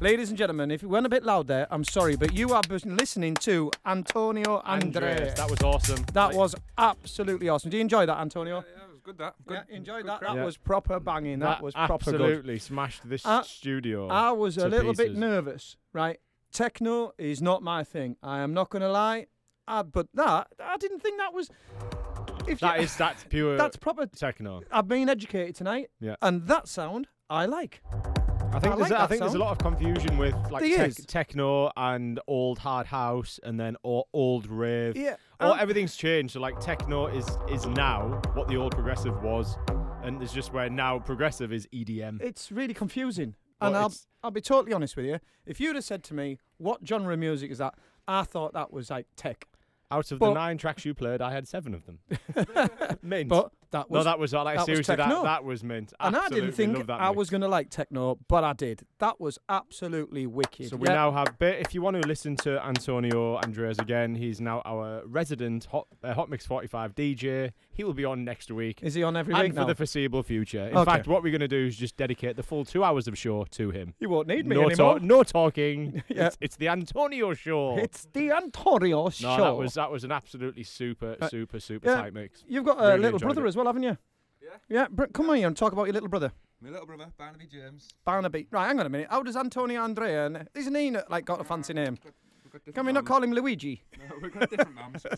Ladies and gentlemen, if you went a bit loud there, I'm sorry, but you have been listening to Antonio Andre. Andres, that was awesome. That was absolutely awesome. Do you enjoy that, Antonio? Yeah, it was good that. Good, Yeah, enjoyed good that. crowd. That Yeah. was proper banging. That, was proper good. absolutely smashed this Uh, studio. I was a to little bit nervous, right? Techno is not my thing. I am not going to lie. Uh, but that, I didn't think that was. If That you, is that's pure that's proper. techno. I've been educated tonight, Yeah. and that sound I like. I think I there's like a- I think there's a lot of confusion with like tech, techno and old hard house and then old rave. Yeah, Or um, everything's changed. So like techno is is now what the old progressive was, and it's just where now progressive is EDM. It's really confusing. Well, and I'll, I'll be totally honest with you. If you'd have said to me, what genre of music is that? I thought that was like tech. Out of but- the nine tracks you played, I had seven of them. mint. But that was no, that was like that was seriously techno. that that was mint. and I didn't think that I mix. was going to like techno, but I did. That was absolutely wicked. So we Yeah. now have. But if you want to listen to Antonio Andres again, he's now our resident Hot, uh, Hot Mix 45 DJ. He will be on next week. Is he on every and week for the foreseeable future. In Okay. fact, what we're going to do is just dedicate the full two hours of show to him. you won't need me no, anymore. talk- no talking. Yeah. it's, it's the Antonio show. It's the Antonio show. no, that was that was an absolutely super, Uh, super, super yeah. tight mix. You've got a Really little brother it. as well, haven't you? Yeah. Yeah. Br- come on here and talk about your little brother. My little brother, Barnaby James. Barnaby. Right, hang on a minute. How does Antonio Andrea? And isn't he n- like got a fancy name? We've got different Can we not call him Luigi? No, we've got different mums.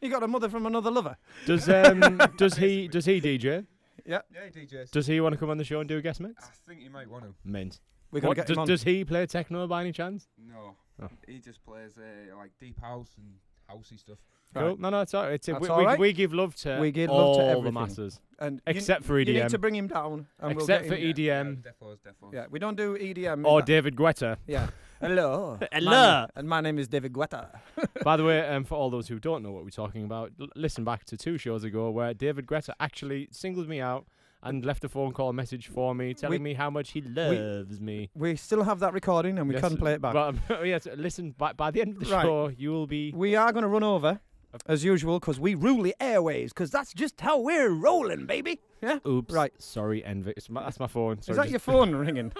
He got a mother from another lover. Does um does he does he DJ? Yeah. yeah, DJs. Does he want to come on the show and do a guest mix? I think you might want to. Mint. We're gonna What, get does, him on. does he play techno by any chance? No, Oh. he just plays uh, like deep house and housey stuff. Cool. Right. No, no, it's all right. It's, That's we, all we, right. we give love to We give all love to the everything. masses, and you- except for You need EDM. to bring him down. And we'll except get for him- EDM Defos, defos. Yeah, we don't do EDM. or That- David Guetta. Yeah. Hello. My Hello. name- and my name is David Guetta. By the way, um, for all those who don't know what we're talking about, l- listen back to two shows ago where David Guetta actually singled me out and left a phone call message for me, telling me how much he loves me. We still have that recording and we Yes, can't play it back. But yes, listen. By, by the end of the Right. show, you will be. we are going to run over, as usual, because we rule the airways, because that's just how we're rolling, baby. Yeah? Oops. Right. Sorry, Envy. It's my, that's my phone. Is that just- your phone ringing?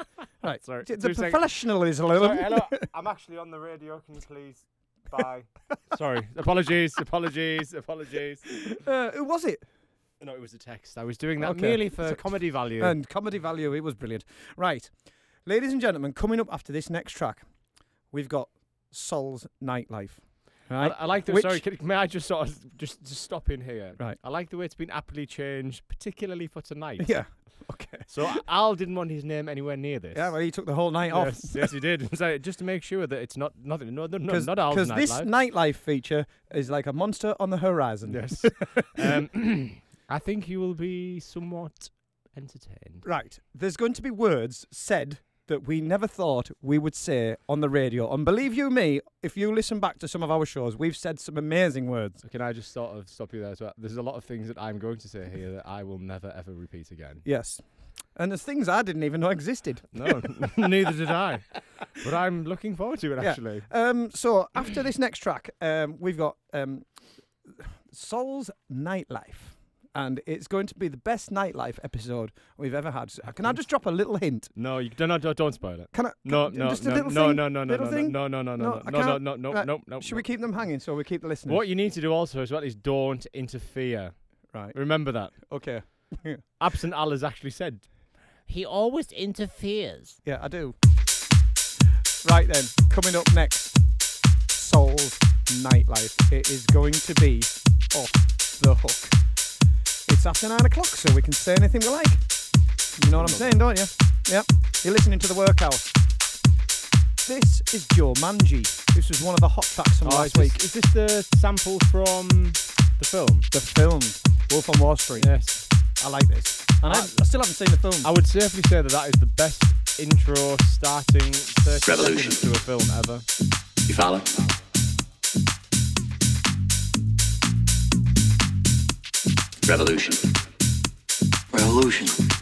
right. Sorry. The two seconds. professionalism. Sorry, hello. I'm actually on the radio. Can you please? Bye. Sorry. Apologies. Apologies. Apologies. Uh, who was it? No, it was a text. I was doing that Okay. merely for So- comedy value. And comedy value, it was brilliant. Right. Ladies and gentlemen, coming up after this next track, we've got Saul's Nightlife. Right. I, I like the Which- sorry. Can, may I just sort of just, just stop in here? Right. I like the way it's been aptly changed, particularly for tonight. Yeah. Okay. So Al didn't want his name anywhere near this. Yeah, well, he took the whole night off. Yes, yes, he did. So just to make sure that it's not nothing. No, no, no not Al's this nightlife. nightlife feature is like a monster on the horizon. Yes. um, I think you will be somewhat entertained. Right. There's going to be words said that we never thought we would say on the radio. And believe you me, if you listen back to some of our shows, we've said some amazing words. So can I just sort of stop you there as well? There's a lot of things that I'm going to say here that I will never ever repeat again. Yes. And there's things I didn't even know existed. No, neither did I. But I'm looking forward to it Yeah. actually. Um, so after this next track, um, we've got um, Saul's Nightlife. And it's going to be the best nightlife episode we've ever had. So Can I just drop a little hint? No, you don't, no, don't spoil it. Can I? No, can- no, just a no, little no, thing? no, no, no, no, thing? no, no, no, no, I no, no, can't- no, no, no, no. Should we keep them hanging so we keep the listeners? What you need to do also as well is don't interfere. Right. Remember that. Okay. Absent Al has actually said he always interferes. Yeah, I do. Right then, coming up next, Saul's Nightlife. It is going to be off the hook. It's after nine o'clock, so we can say anything we like. You know what I'm saying, don't you? Yep. You're listening to the workhouse. This is Joe Manji. This was one of the hot tracks from Oh, last is this, week. is this the sample from the film? The film, Wolf of Wall Street. Yes. I like this. And I, I still haven't seen the film. I would safely say that that is the best intro starting 30 Revolution. seconds to a film ever. You follow? Revolution. Revolution.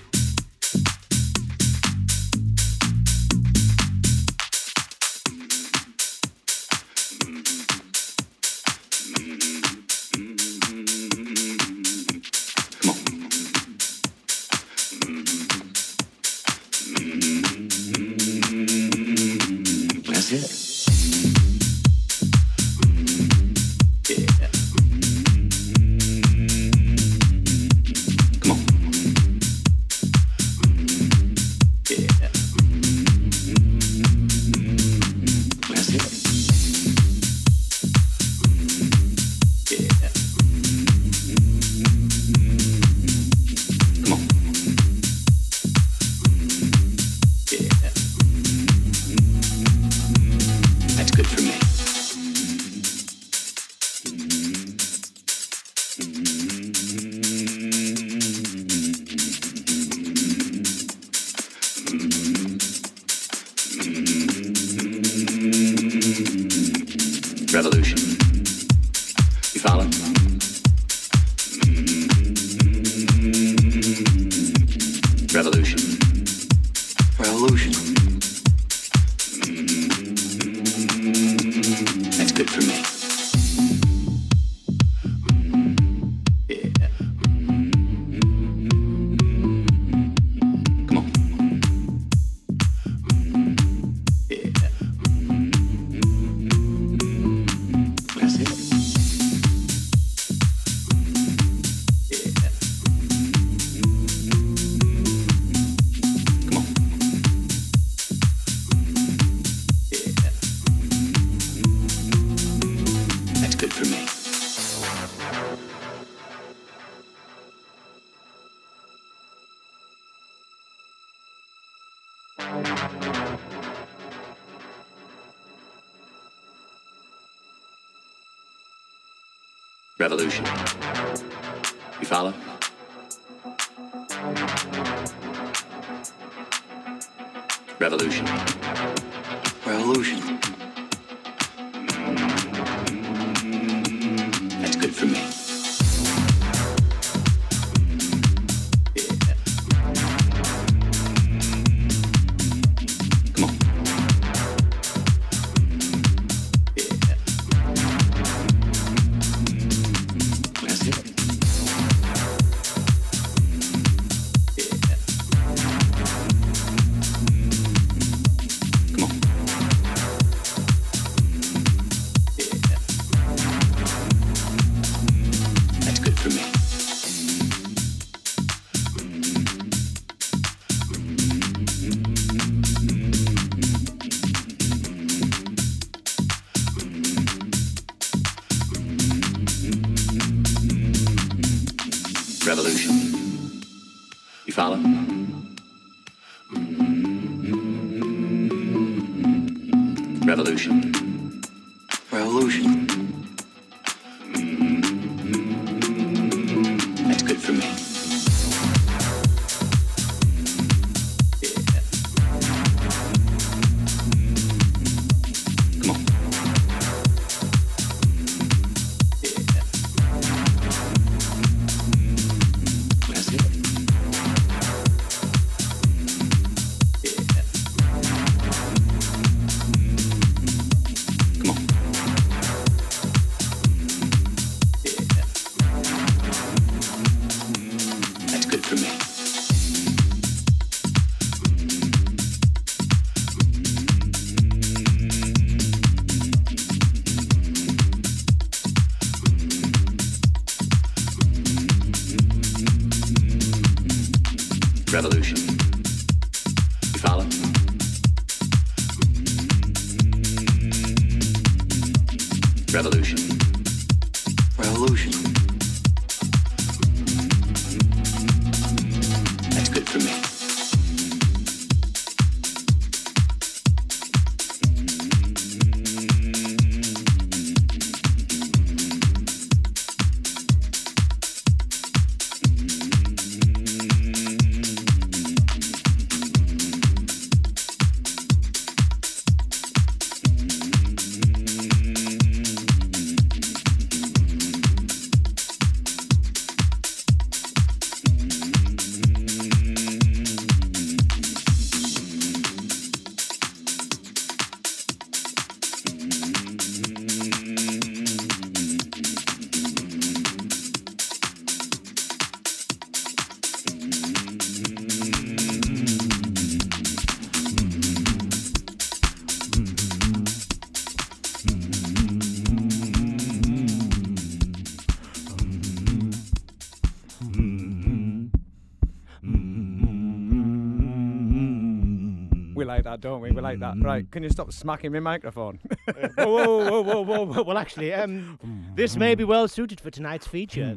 Like that, don't we? We like that. Right, can you stop smacking my microphone? whoa, whoa, whoa, whoa, whoa. Well, actually, um, this may be well suited for tonight's feature.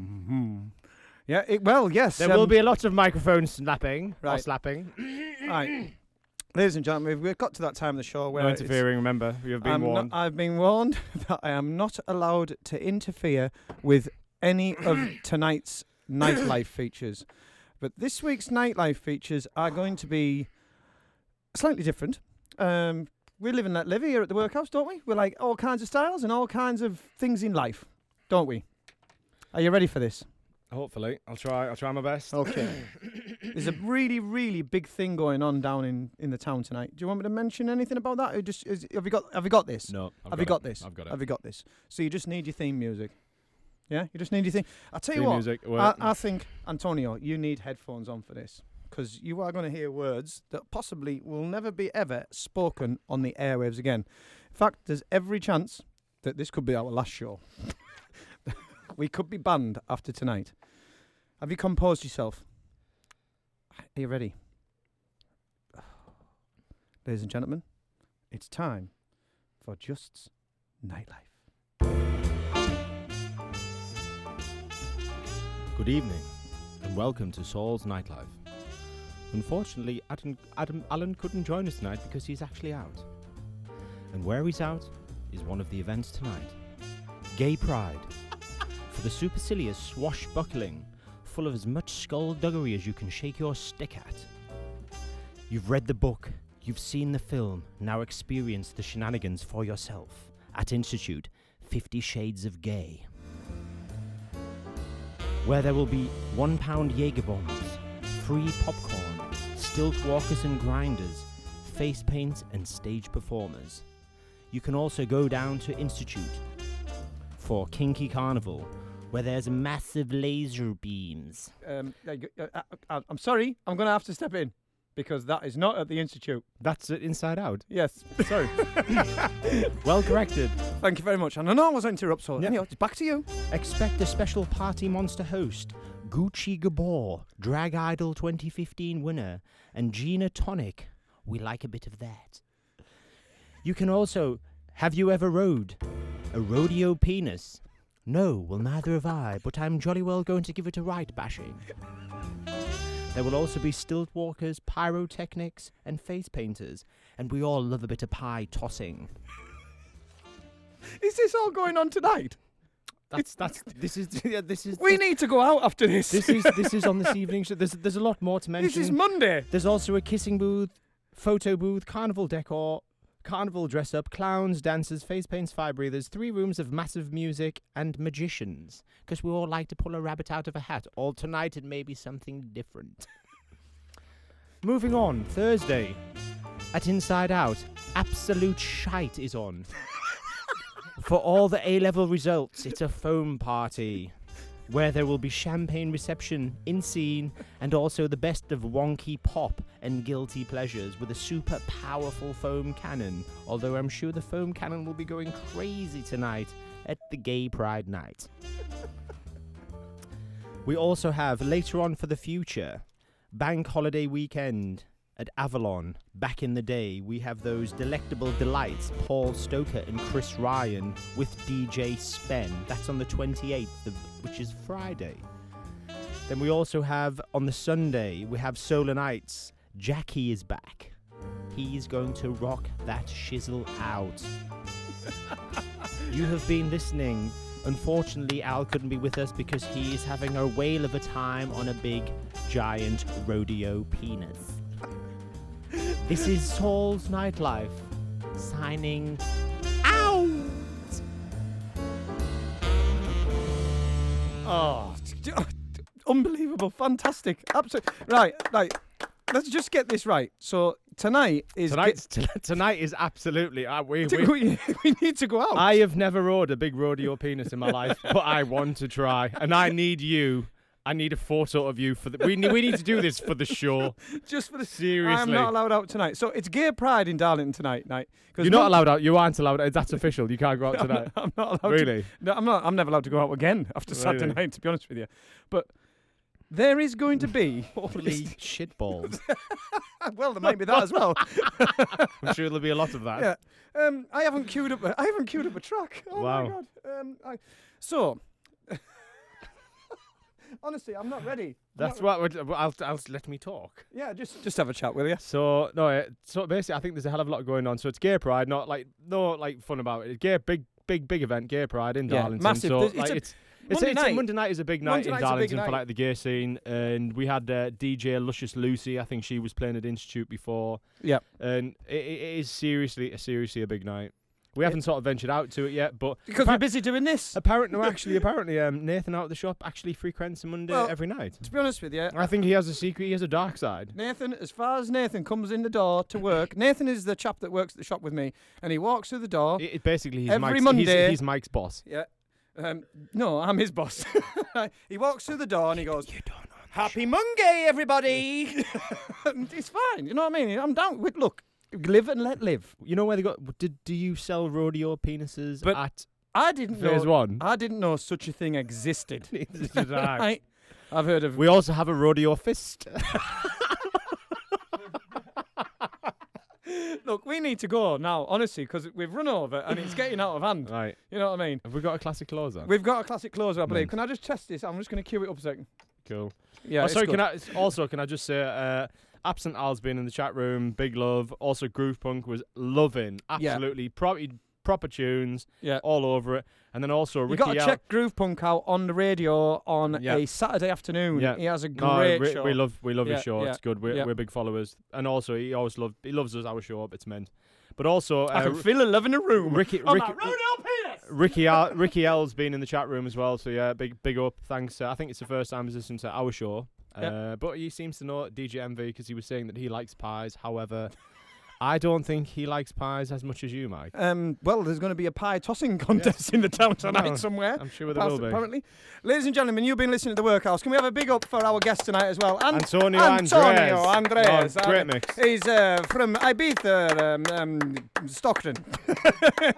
yeah, it, well, yes. There will um, be a lot of microphone slapping or Right. slapping. Right. Ladies and gentlemen, we've got to that time of the show where No interfering, remember. You have been I'm not- warned. I've been warned that I am not allowed to interfere with any of tonight's nightlife features. But this week's nightlife features are going to be slightly different. Um, we live and that live here at the workhouse, don't we? We're like all kinds of styles and all kinds of things in life, don't we? Are you ready for this? Hopefully. I'll try. I'll try my best. Okay. There's a really, really big thing going on down in, in the town tonight. Do you want me to mention anything about that? Or just is, have you got have you got this? No, I've have got you it. got this? I've got it. Have you got this? So you just need your theme music. Yeah, you just need your theme. I'll tell you Theme what. music, I, I think Antonio, you need headphones on for this because you are going to hear words that possibly will never be ever spoken on the airwaves again. In fact, there's every chance that this could be our last show. we could be banned after tonight. Have you composed yourself? Are you ready? Ladies and gentlemen, it's time for Just's Nightlife. Good evening, and welcome to Saul's Nightlife. Unfortunately, Adam, Adam Allen couldn't join us tonight because he's actually out. And where he's out is one of the events tonight Gay Pride. For the supercilious swashbuckling, full of as much skullduggery as you can shake your stick at. You've read the book, you've seen the film, now experience the shenanigans for yourself. At Institute, Fifty Shades of Gay where there will be one pound Jaeger bombs, free popcorn, stilt walkers and grinders, face paint, and stage performers. You can also go down to Institute for Kinky Carnival, where there's massive laser beams. Um, there you go. Uh, uh, uh, I'm sorry, I'm going to have to step in because that is not at the Institute. That's it inside out. Yes, sorry. Well corrected. Thank you very much. And I know I was interrupt, so Yeah. anyhow, it's back to you. Expect a special party monster host, Gucci Gabor, Drag Idol 2015 winner, and Gina Tonic. We like a bit of that. You can also have you ever rode a rodeo penis? No, well, neither have I, but I'm jolly well going to give it a right bashing. There will also be stilt walkers, pyrotechnics, and face painters, and we all love a bit of pie tossing. Is this all going on tonight? That's that's this is yeah, this is We need to go out after this. this is this is on this evening. show. There's there's a lot more to mention. this is Monday. There's also a kissing booth, photo booth, carnival decor, carnival dress up, clowns, dancers, face paints, fire breathers, three rooms of massive music, and magicians. Because we all like to pull a rabbit out of a hat. All tonight it may be something different. Moving on, Thursday at Inside Out, Absolute Shite is on. For all the A level results, it's a foam party where there will be champagne reception in scene and also the best of wonky pop and guilty pleasures with a super powerful foam cannon. Although I'm sure the foam cannon will be going crazy tonight at the Gay Pride Night. we also have later on for the future Bank Holiday Weekend at Avalon. Back in the day, we have those delectable delights, Paul Stoker and Chris Ryan with DJ Spen. That's on the 28th, of, which is Friday. Then we also have on the Sunday, we have Solar Nights. Jackie is back. He's going to rock that shizzle out. you have been listening. Unfortunately, Al couldn't be with us because he is having a whale of a time on a big, giant rodeo penis. This is Saul's Nightlife signing out. Oh, unbelievable, fantastic, absolutely right. Right, let's just get this right. So tonight is Tonight, tonight is absolutely. Uh, we, we, we, we need to go out. I have never rode a big rodeo penis in my life, but I want to try, and I need you. I need a photo of you for the. We need, we need to do this for the show. just for the Seriously, I'm not allowed out tonight. So it's Gay Pride in Darlington tonight. Night. 'Cause you're not allowed out. You aren't allowed. That's official. You can't go out I'm tonight. not, I'm not allowed. Really? To, no, I'm not. I'm never allowed to go out again after Saturday night. To be honest with you, but there is going to be. Holy shitballs! well, there might be that as well. I'm sure there'll be a lot of that. Yeah. Um, I haven't queued up. A, I haven't queued up a track. Oh Wow. my god. Um, I, so. Honestly, I'm not ready. I'm That's not what. would- I'll, I'll let me talk. Yeah, just just have a chat, will you? So no, uh, so basically, I think there's a hell of a lot going on. So it's Gay Pride, not like no like fun about it. It's gay, big, big, big event, Gay Pride in Yeah, Darlington. massive. So There's- it's like a- it's. It's, Monday it's night. Monday night is a big night Monday in night's a big Darlington night. for like the gay scene, and we had uh, DJ Luscious Lucy. I think she was playing at Institute before. Yep. and it, it is seriously, a seriously a big night. We haven't sort of ventured out to it yet, but Because we're busy doing this. apparently, no, actually, apparently, um, Nathan out of the shop actually frequents a Monday Well, every night. To be honest with you, I think he has a secret. He has a dark side. Nathan, as far as Nathan comes in the door to work, Nathan is the chap that works at the shop with me, and he walks through the door. It, it basically, he's Every Mike's, Monday- He's, he's Mike's boss. Yeah. Um, no, I'm his boss. he walks through the door and he goes, "You don't. Happy Monday, everybody. And it's fine. You know what I mean? I'm down with look, live and let live. You know where they got? Did do you sell rodeo penises But at? I didn't Phase know. one. I didn't know such a thing existed. Neither did I. Right? I've heard of. We also have a rodeo fist. Look, we need to go now, honestly, because we've run over and it's getting out of hand. right. You know what I mean? Have we got a classic closer? We've got a classic closer, I believe. Can I just test this? I'm just going to cue it up a second. Cool. Yeah. oh, sorry, can I also can I just say uh, absent Al's been in the chat room. Big love. Also, Groove Punk was loving. Yeah. Absolutely proper proper tunes. Yeah. All over it. And then also You got to Al- check Groove Punk out on the radio on Yeah. a Saturday afternoon. Yeah. He has a No, great we, show. we love we love Yeah, his show. yeah, It's good. We're, yeah. we're big followers. And also he always loved he loves us our show. Up. It's meant. But also I uh, can feel a love in the room. Ricky on Ricky. Ricky Al, Ricky L's been in the chat room as well. So yeah, big big up. Thanks. Uh, I think it's the first time he's listened to our show. Yeah. Uh, but he seems to know DJ MV because he was saying that he likes pies. However, I don't think he likes pies as much as you, Mike. Um, well, there's going to be a pie tossing contest in the town tonight No, somewhere. I'm sure there Past- will be. Apparently, ladies and gentlemen, you've been listening to the Workhouse. Can we have a big up for our guest tonight as well? An- Antonio Antonio Andrea. Andrea. No, Uh, great mix. He's uh, from Ibiza, um, um, Stockton.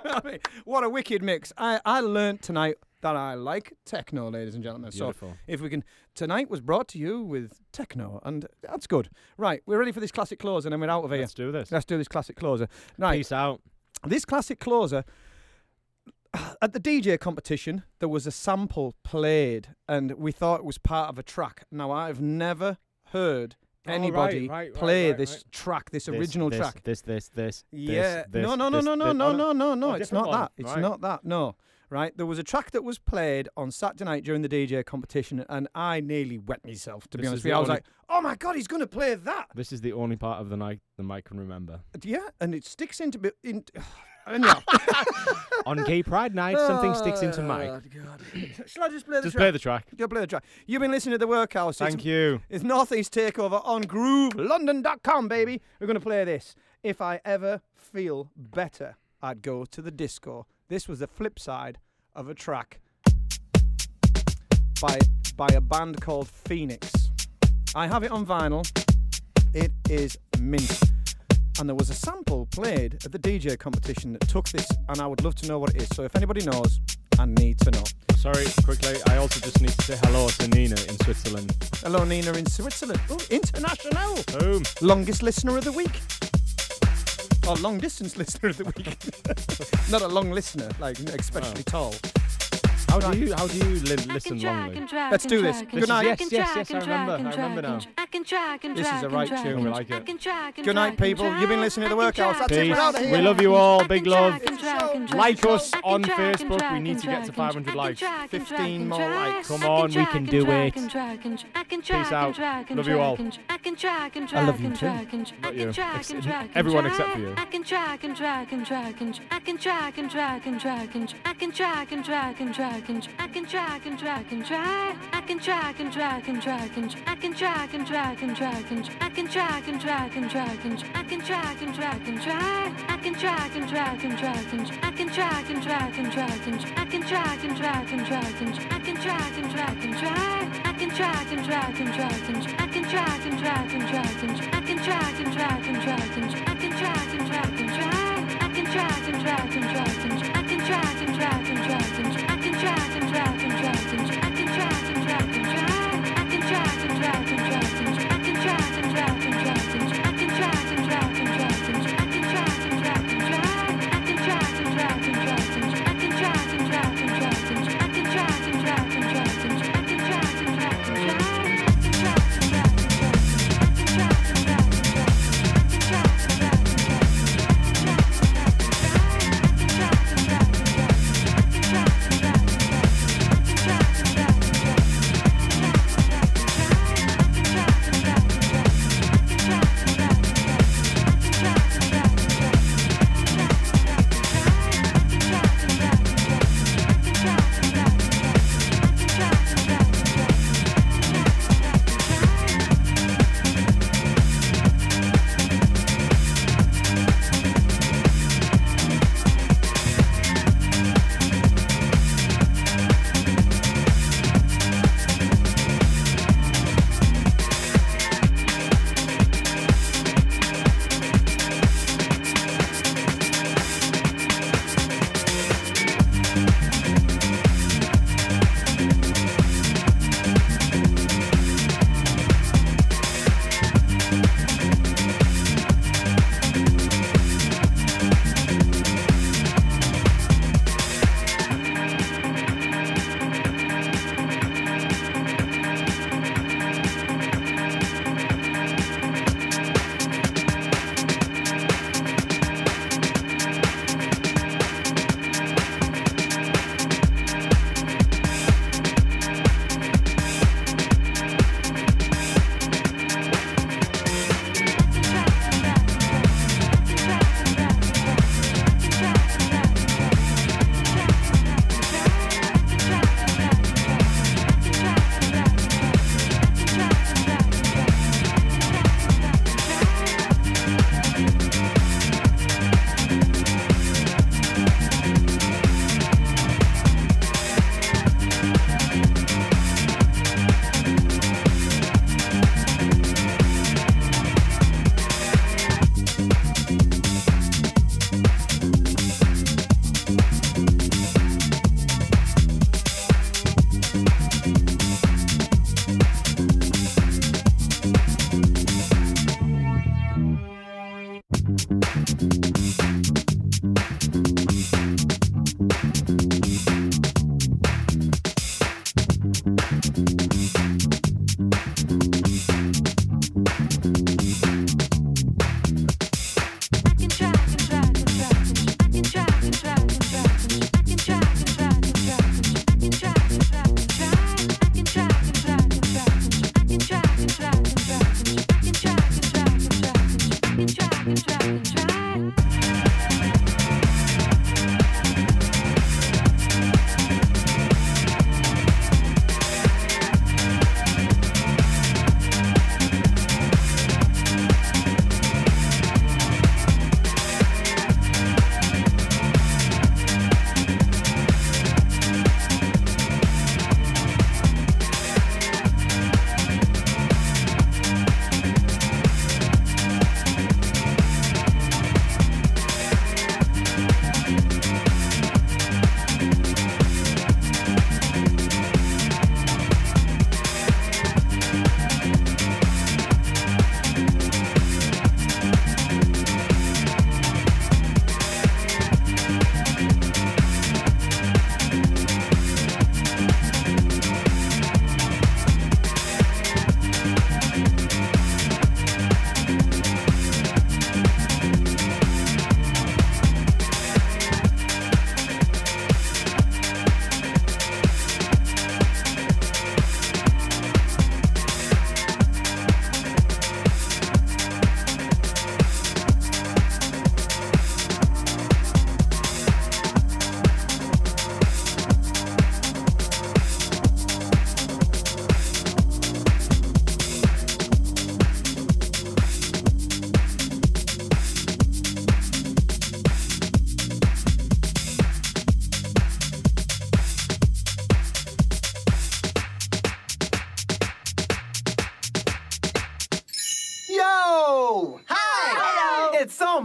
I mean, what a wicked mix! I I learnt tonight that I like techno, ladies and gentlemen. Beautiful. So if we can, tonight was brought to you with techno, and that's good. Right, we're ready for this classic closer, and then we're out of here. Let's do this. Let's do this classic closer. Right, Peace out. this classic closer. at the DJ competition, there was a sample played, and we thought it was part of a track. Now, I've never heard Oh, right, anybody right, right, play right, this track, this, This, original this, track. This, this, this. Yeah. This, no, this, no, no, no, no, no, Oh, no, no, no. oh, It's not one. that. It's not that. No. Right. There was a track that was played on Saturday night during the DJ competition, and I nearly wet myself. To be This honest is with you, I was only- like, "Oh my god, he's going to play that!" This is the only part of the night the mic can remember. Yeah, and it sticks into. bi- In, anyhow. On Gay Pride Night, something sticks into Oh. God. Shall I just play the Just track? play the track. You'll play the track. You've been listening to the Workhouse. Thank it's, you. It's Northeast Takeover on GrooveLondon.com, baby. We're going to play this. If I ever feel better, I'd go to the disco. This was the flip side of a track by by a band called Phoenix. I have it on vinyl. It is mint. And there was a sample played at the DJ competition that took this, and I would love to know what it is. So if anybody knows, I need to know. Sorry, quickly. I also just need to say hello to Nina in Switzerland. Hello, Nina in Switzerland. Oh, international. Boom. Longest listener of the week. Or long distance listener of the week. Not a long listener, like especially tall. How do you how do you li- listen longly? Let's do this. This Good night. yes, yes, yes. I remember. I remember now. This is a right tune. We like it. Good night, people. You've been listening to the Workhouse. That's it. We're out of Peace. here. We love you all. Big love. Like Like us on Facebook. We need to get to 500 likes. 15 more likes. Come on, we can do it. Peace out. Love you all. I love you too. Not you. Ex- everyone except for you. I can track and track and track and I can track and track and track and I can track and track and track and I can track and track and track I can track and track and track and I can track and track and track and I can track and track and track and I can track and track and track I can track and track and track and I can track and track and track and I can track and track and track and I can track and track and track I can track and track and track and I can track and track and track and I can track and track and track and I can track and track and track I can track and track and track and can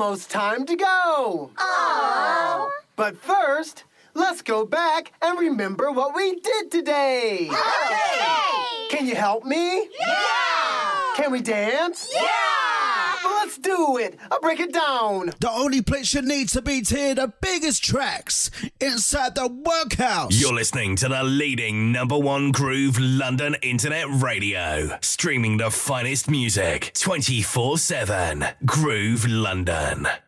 almost time to go. Aww. But first, let's go back and remember what we did today. Okay. Can you help me? Yeah. Can we dance? Yeah. Well, let's do it. I'll break it down. The only place you need to be to hear the biggest tracks inside the workhouse. You're listening to the leading number one groove London internet radio, streaming the finest music 24 7. Groove London.